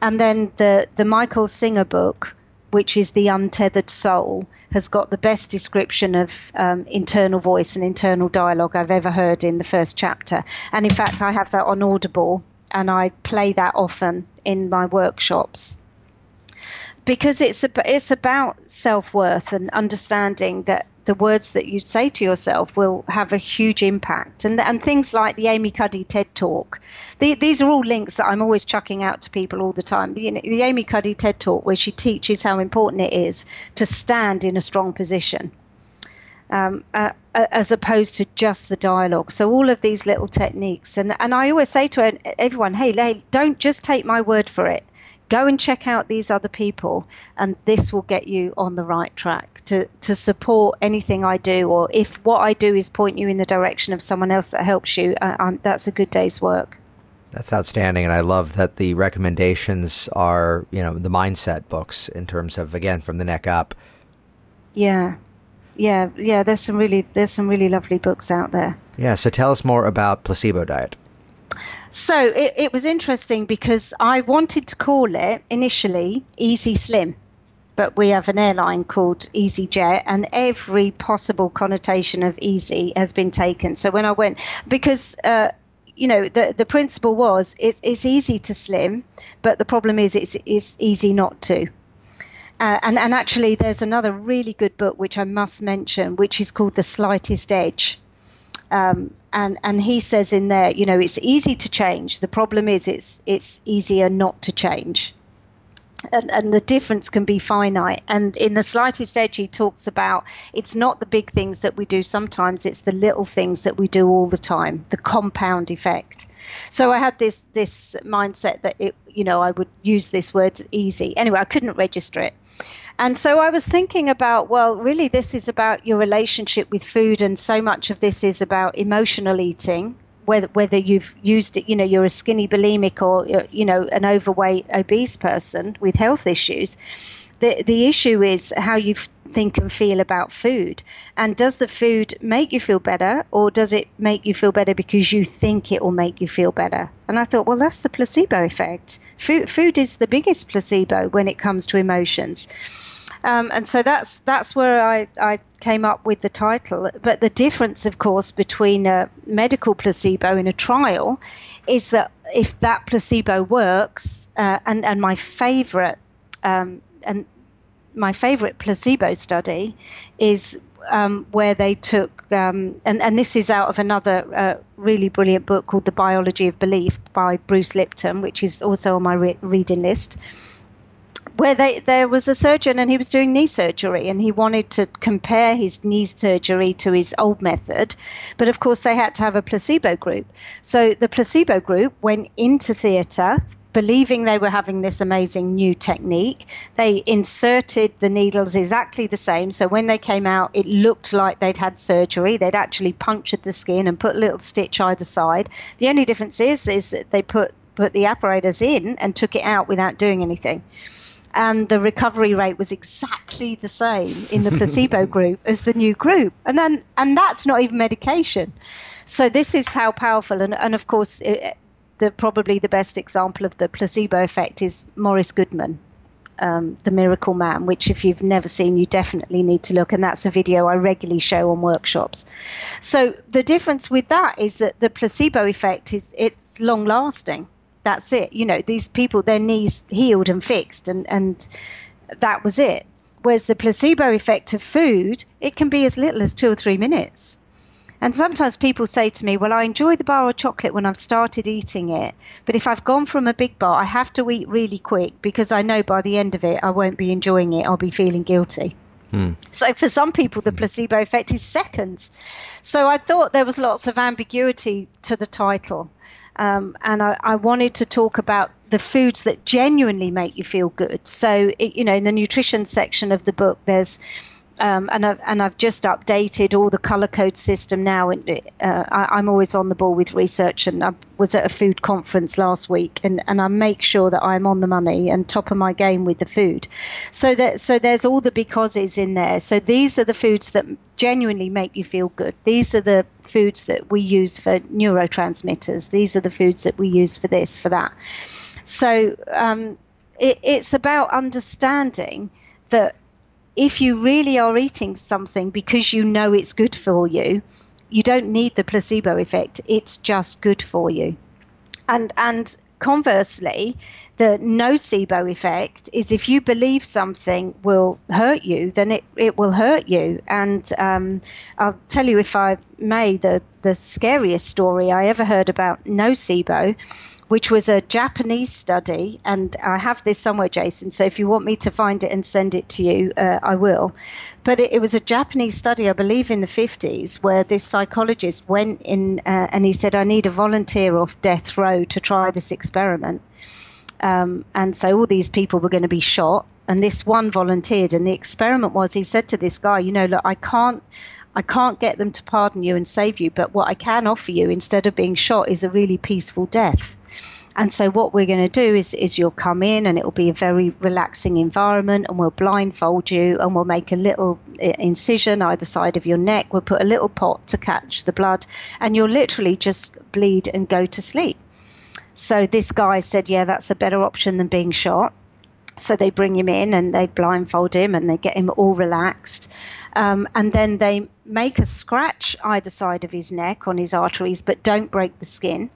and then the the Michael Singer book which is the untethered soul, has got the best description of um, internal voice and internal dialogue I've ever heard in the first chapter. And in fact, I have that on Audible, and I play that often in my workshops because it's it's about self worth and understanding that the words that you say to yourself will have a huge impact. And, and things like the Amy Cuddy TED Talk, the, these are all links that I'm always chucking out to people all the time. The, the Amy Cuddy TED Talk, where she teaches how important it is to stand in a strong position. Um, uh, as opposed to just the dialogue. So all of these little techniques, and and I always say to everyone, hey, hey, don't just take my word for it go and check out these other people and this will get you on the right track to, to support anything I do or if what I do is point you in the direction of someone else that helps you uh, that's a good day's work. That's outstanding and I love that the recommendations are you know the mindset books in terms of again from the neck up. Yeah. Yeah yeah there's some really there's some really lovely books out there. Yeah so tell us more about placebo diet so it, it was interesting because I wanted to call it initially Easy Slim but we have an airline called EasyJet, and every possible connotation of easy has been taken. So when I went, because uh, you know the the principle was it's it's easy to slim, but the problem is it's it's easy not to. Uh, and and actually, there's another really good book which I must mention, which is called The Slightest Edge. Um, and and he says in there, you know, it's easy to change. The problem is it's it's easier not to change. And, and, the difference can be finite. And in the slightest edge, he talks about it's not the big things that we do sometimes; it's the little things that we do all the time. The compound effect. So I had this this mindset that it, you know, I would use this word easy. Anyway, I couldn't register it, And so I was thinking about, well, really, this is about your relationship with food, and so much of this is about emotional eating. Whether, whether you've used it, you know, you're a skinny bulimic or, uh, you know, an overweight obese person with health issues. The the issue is how you think and feel about food. And does the food make you feel better or does it make you feel better because you think it will make you feel better? And i thought well that's the placebo effect. Food, food is the biggest placebo when it comes to emotions um, and so that's that's where I, I came up with the title. But the difference, of course, between a medical placebo in a trial is that if that placebo works, uh, and and my favourite um, and my favorite placebo study is um, where they took, um, and, and this is out of another uh, really brilliant book called The Biology of Belief by Bruce Lipton, which is also on my re- reading list. Where they, there was a surgeon and he was doing knee surgery and he wanted to compare his knee surgery to his old method, but of course they had to have a placebo group. So the placebo group went into theatre, believing they were having this amazing new technique. They inserted the needles exactly the same. So when they came out, it looked like they'd had surgery. They'd actually punctured the skin and put a little stitch either side. The only difference is, is that they put, put the apparatus in and took it out without doing anything. And the recovery rate was exactly the same in the placebo group as the new group. And then, and that's not even medication. So this is how powerful. And, and of course, it, the probably the best example of the placebo effect is Morris Goodman, um, the Miracle Man, which if you've never seen, you definitely need to look. And that's a video I regularly show on workshops. So the difference with that is that the placebo effect is it's long lasting. That's it. You know, these people, their knees healed and fixed, and and that was it. Whereas the placebo effect of food, it can be as little as two or three minutes. And sometimes people say to me, Well, I enjoy the bar of chocolate when I've started eating it, but if I've gone from a big bar, I have to eat really quick because I know by the end of it I won't be enjoying it. I'll be feeling guilty. Hmm. So for some people, the placebo effect is seconds. So I thought there was lots of ambiguity to the title. Um, and I, I, wanted to talk about the foods that genuinely make you feel good. So, it, you know, in the nutrition section of the book, there's um, and I've and I've just updated all the color code system now. And uh, I, am always on the ball with research, and I was at a food conference last week, and, and I make sure that I'm on the money and top of my game with the food. So that so there's all the becauses in there. So these are the foods that genuinely make you feel good. These are the foods that we use for neurotransmitters. These are the foods that we use for this for that. So um, it, it's about understanding that if you really are eating something because you know it's good for you, you don't need the placebo effect. It's just good for you. And and conversely, the nocebo effect is if you believe something will hurt you, then it, it will hurt you. And um, I'll tell you, if I may, the, the scariest story I ever heard about nocebo which was a Japanese study. And I have this somewhere, Jason. So if you want me to find it and send it to you, uh, I will. But it, it, was a Japanese study, I believe, in the 50s, where this psychologist went in uh, and he said, I need a volunteer off death row to try this experiment. Um, and so all these people were going to be shot. And this one volunteered. And the experiment was he said to this guy, You know, look, I can't. I can't get them to pardon you and save you, but what I can offer you instead of being shot is a really peaceful death. And so what we're going to do is, is you'll come in and it will be a very relaxing environment and we'll blindfold you and we'll make a little uh, incision either side of your neck. We'll put a little pot to catch the blood and you'll literally just bleed and go to sleep. So this guy said, yeah, that's a better option than being shot. So they bring him in and they blindfold him and they get him all relaxed. Um, and then they make a scratch either side of his neck on his arteries, but don't break the skin.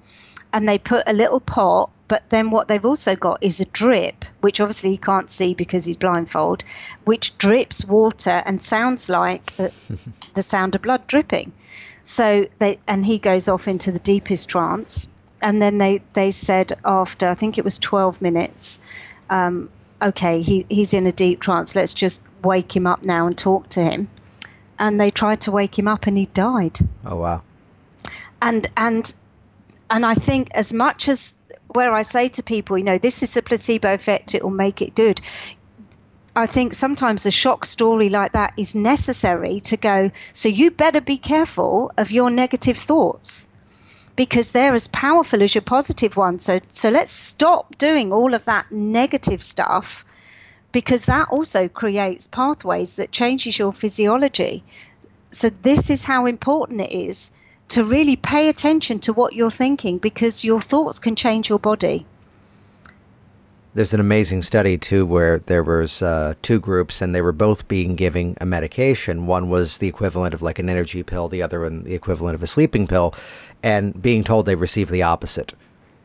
And they put a little pot but then what they've also got is a drip which obviously he can't see because he's blindfold which drips water and sounds like the, the sound of blood dripping. So they and he goes off into the deepest trance. And then they they said after i think it was 12 minutes um, okay he, he's in a deep trance let's just wake him up now and talk to him. And they tried to wake him up and he died. Oh wow. And and and I think as much as where I say to people, you know, this is the placebo effect, it will make it good. I think sometimes a shock story like that is necessary to go, so you better be careful of your negative thoughts because they're as powerful as your positive ones. So, so let's stop doing all of that negative stuff because that also creates pathways that changes your physiology. So this is how important it is to really pay attention to what you're thinking because your thoughts can change your body. There's an amazing study too where there was uh, two groups and they were both being given a medication. One was the equivalent of like an energy pill, the other one the equivalent of a sleeping pill, and being told they received the opposite.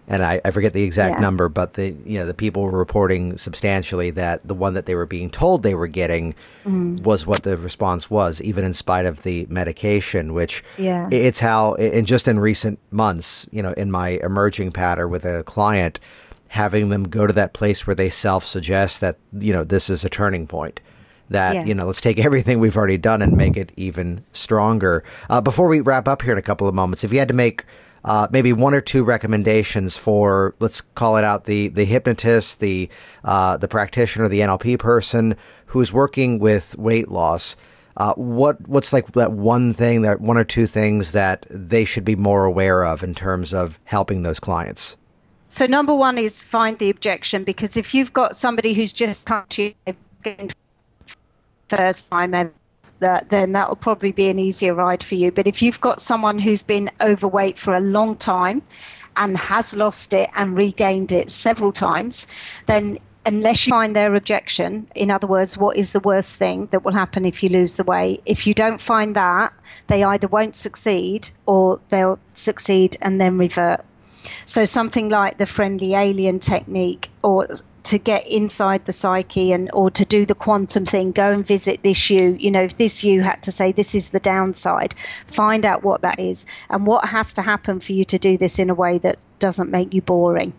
And I, I forget the exact yeah. number, but the you know the people were reporting substantially that the one that they were being told they were getting mm. was what the response was, even in spite of the medication. Which yeah. it's how, and just in recent months, you know, in my emerging pattern with a client, having them go to that place where they self suggest that, you know, this is a turning point. That, yeah. you know, let's take everything we've already done and make it even stronger. Uh, before we wrap up here in a couple of moments, if you had to make uh, maybe one or two recommendations for, let's call it out, the, the hypnotist, the, uh, the practitioner, the NLP person who's working with weight loss, uh, what what's like that one thing that one or two things that they should be more aware of in terms of helping those clients? So number one is find the objection because if you've got somebody who's just come to you first time that, then that'll probably be an easier ride for you. But if you've got someone who's been overweight for a long time and has lost it and regained it several times, then unless you find their objection, in other words, what is the worst thing that will happen if you lose the weight? If you don't find that, they either won't succeed or they'll succeed and then revert. So something like the friendly alien technique or to get inside the psyche and or to do the quantum thing go and visit this you you know if this you had to say this is the downside. Find out what that is and what has to happen for you to do this in a way that doesn't make you boring.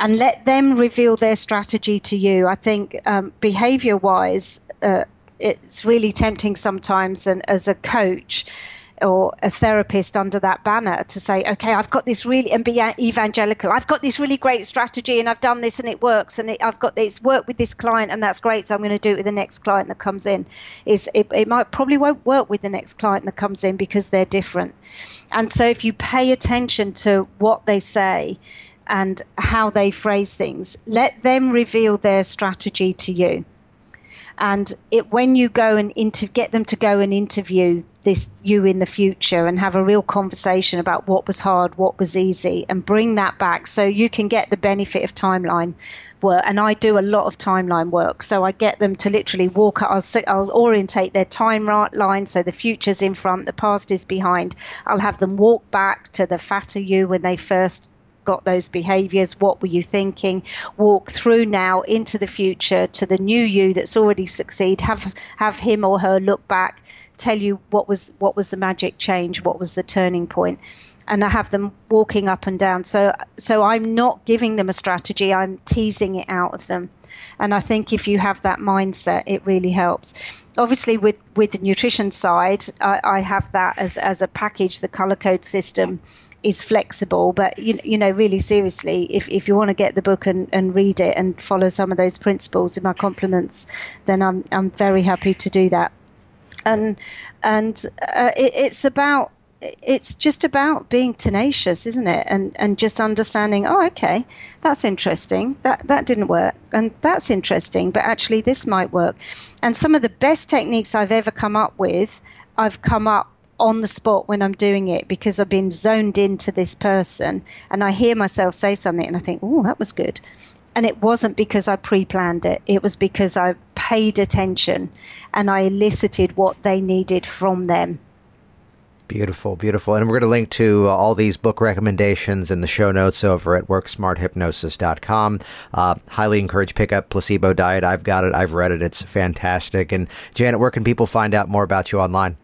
And let them reveal their strategy to you. I think um, behavior wise uh, it's really tempting sometimes and as a coach or a therapist under that banner to say, okay, I've got this really, and be evangelical. I've got this really great strategy and I've done this and it works and it, I've got this work with this client and that's great. So I'm going to do it with the next client that comes in. Is it, it might probably won't work with the next client that comes in because they're different. And so if you pay attention to what they say and how they phrase things, let them reveal their strategy to you and it when you go and inter- get them to go and interview this you in the future and have a real conversation about what was hard what was easy and bring that back so you can get the benefit of timeline work. And I do a lot of timeline work so I get them to literally walk I'll, I'll orientate their timeline so the future's in front the past is behind. I'll have them walk back to the fatter you when they first got those behaviors what were you thinking? Walk through now into the future to the new you that's already succeed. Have have him or her look back tell you what was what was the magic change what was the turning point. And I have them walking up and down. So so I'm not giving them a strategy I'm teasing it out of them. And I think if you have that mindset it really helps. Obviously with with the nutrition side I, I have that as as a package the color code system is flexible. But you, you know, really seriously, if, if you want to get the book and, and read it and follow some of those principles in my compliments, then I'm I'm very happy to do that. And and uh, it, it's about it's just about being tenacious, isn't it? And and just understanding, oh, okay, that's interesting. That that didn't work, and that's interesting, but actually this might work. And some of the best techniques I've ever come up with, I've come up on the spot when I'm doing it because I've been zoned into this person and I hear myself say something and I think, oh, that was good. And it wasn't because I pre planned it, it was because I paid attention and I elicited what they needed from them. Beautiful, beautiful. And we're going to link to uh, all these book recommendations in the show notes over at worksmarthypnosis.com. Uh, highly encourage pick up Placebo Diet. I've got it. I've read it. It's fantastic. And Janet, where can people find out more about you online?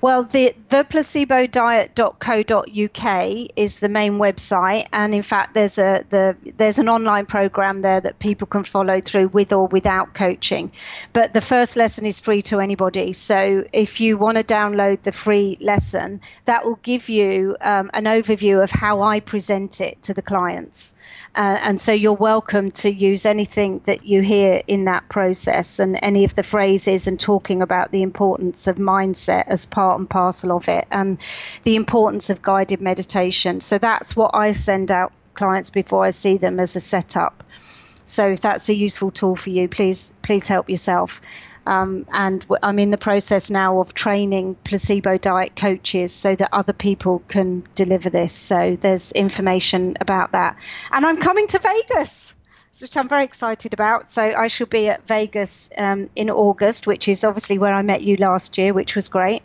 Well, the theplacebodiet.co.uk is the main website, and in fact, there's a the there's an online program there that people can follow through with or without coaching. But the first lesson is free to anybody. So if you want to download the free lesson, that will give you um, an overview of how I present it to the clients Uh, and so you're welcome to use anything that you hear in that process and any of the phrases and talking about the importance of mindset as part and parcel of it and the importance of guided meditation. So that's what I send out clients before I see them as a setup. So if that's a useful tool for you, please please help yourself. Um, and I'm in the process now of training placebo diet coaches so that other people can deliver this. So there's information about that. And I'm coming to Vegas, which I'm very excited about. So I shall be at Vegas um, in August, which is obviously where I met you last year, which was great.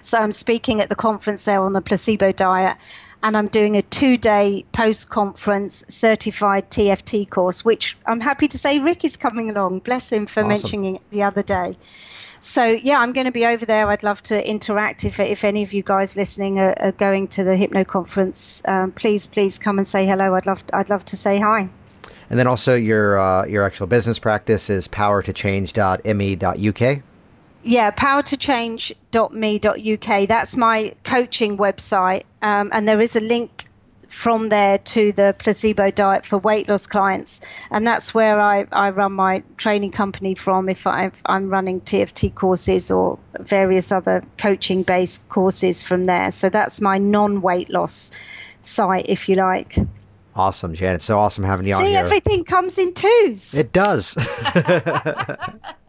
So I'm speaking at the conference there on the placebo diet and I'm doing a two day post conference certified TFT course, which I'm happy to say Rick is coming along. Bless him for awesome. mentioning it the other day. So, yeah, I'm going to be over there. I'd love to interact. If, if any of you guys listening are, are going to the Hypno conference, um, please, please come and say hello. I'd love, to, I'd love to say hi. And then also your uh, your actual business practice is powertochange.me.uk yeah, powertochange.me.uk. That's my coaching website. Um, and there is a link from there to the placebo diet for weight loss clients. And that's where I, I run my training company from if i am running TFT courses or various other coaching based courses from there. So that's my non weight loss site, if you like. Awesome, Janet. So awesome having you See, on here. See, everything comes in twos. It does.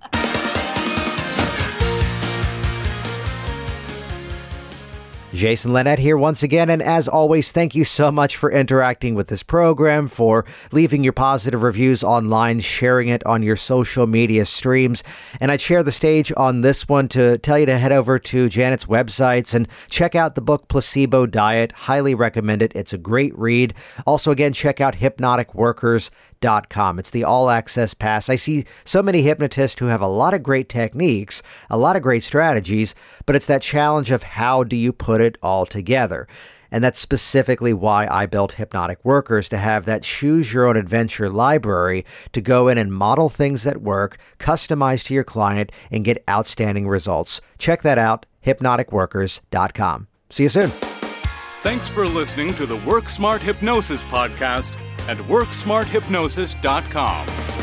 Jason Linett here once again, and as always, thank you so much for interacting with this program, for leaving your positive reviews online, sharing it on your social media streams. And I'd share the stage on this one to tell you to head over to Janet's websites and check out the book Placebo Diet. Highly recommend it. It's a great read. Also, again, check out Hypnotic Workflow hypnosis.com. It's the all access pass. I see so many hypnotists who have a lot of great techniques, a lot of great strategies, but it's that challenge of how do you put it all together? And that's specifically why I built Hypnotic Workflow to have that choose your own adventure library to go in and model things that work, customize to your client, and get outstanding results. Check that out, hypnoticworkflow.com. See you soon. Thanks for listening to the Work Smart Hypnosis podcast at WorkSmartHypnosis.com.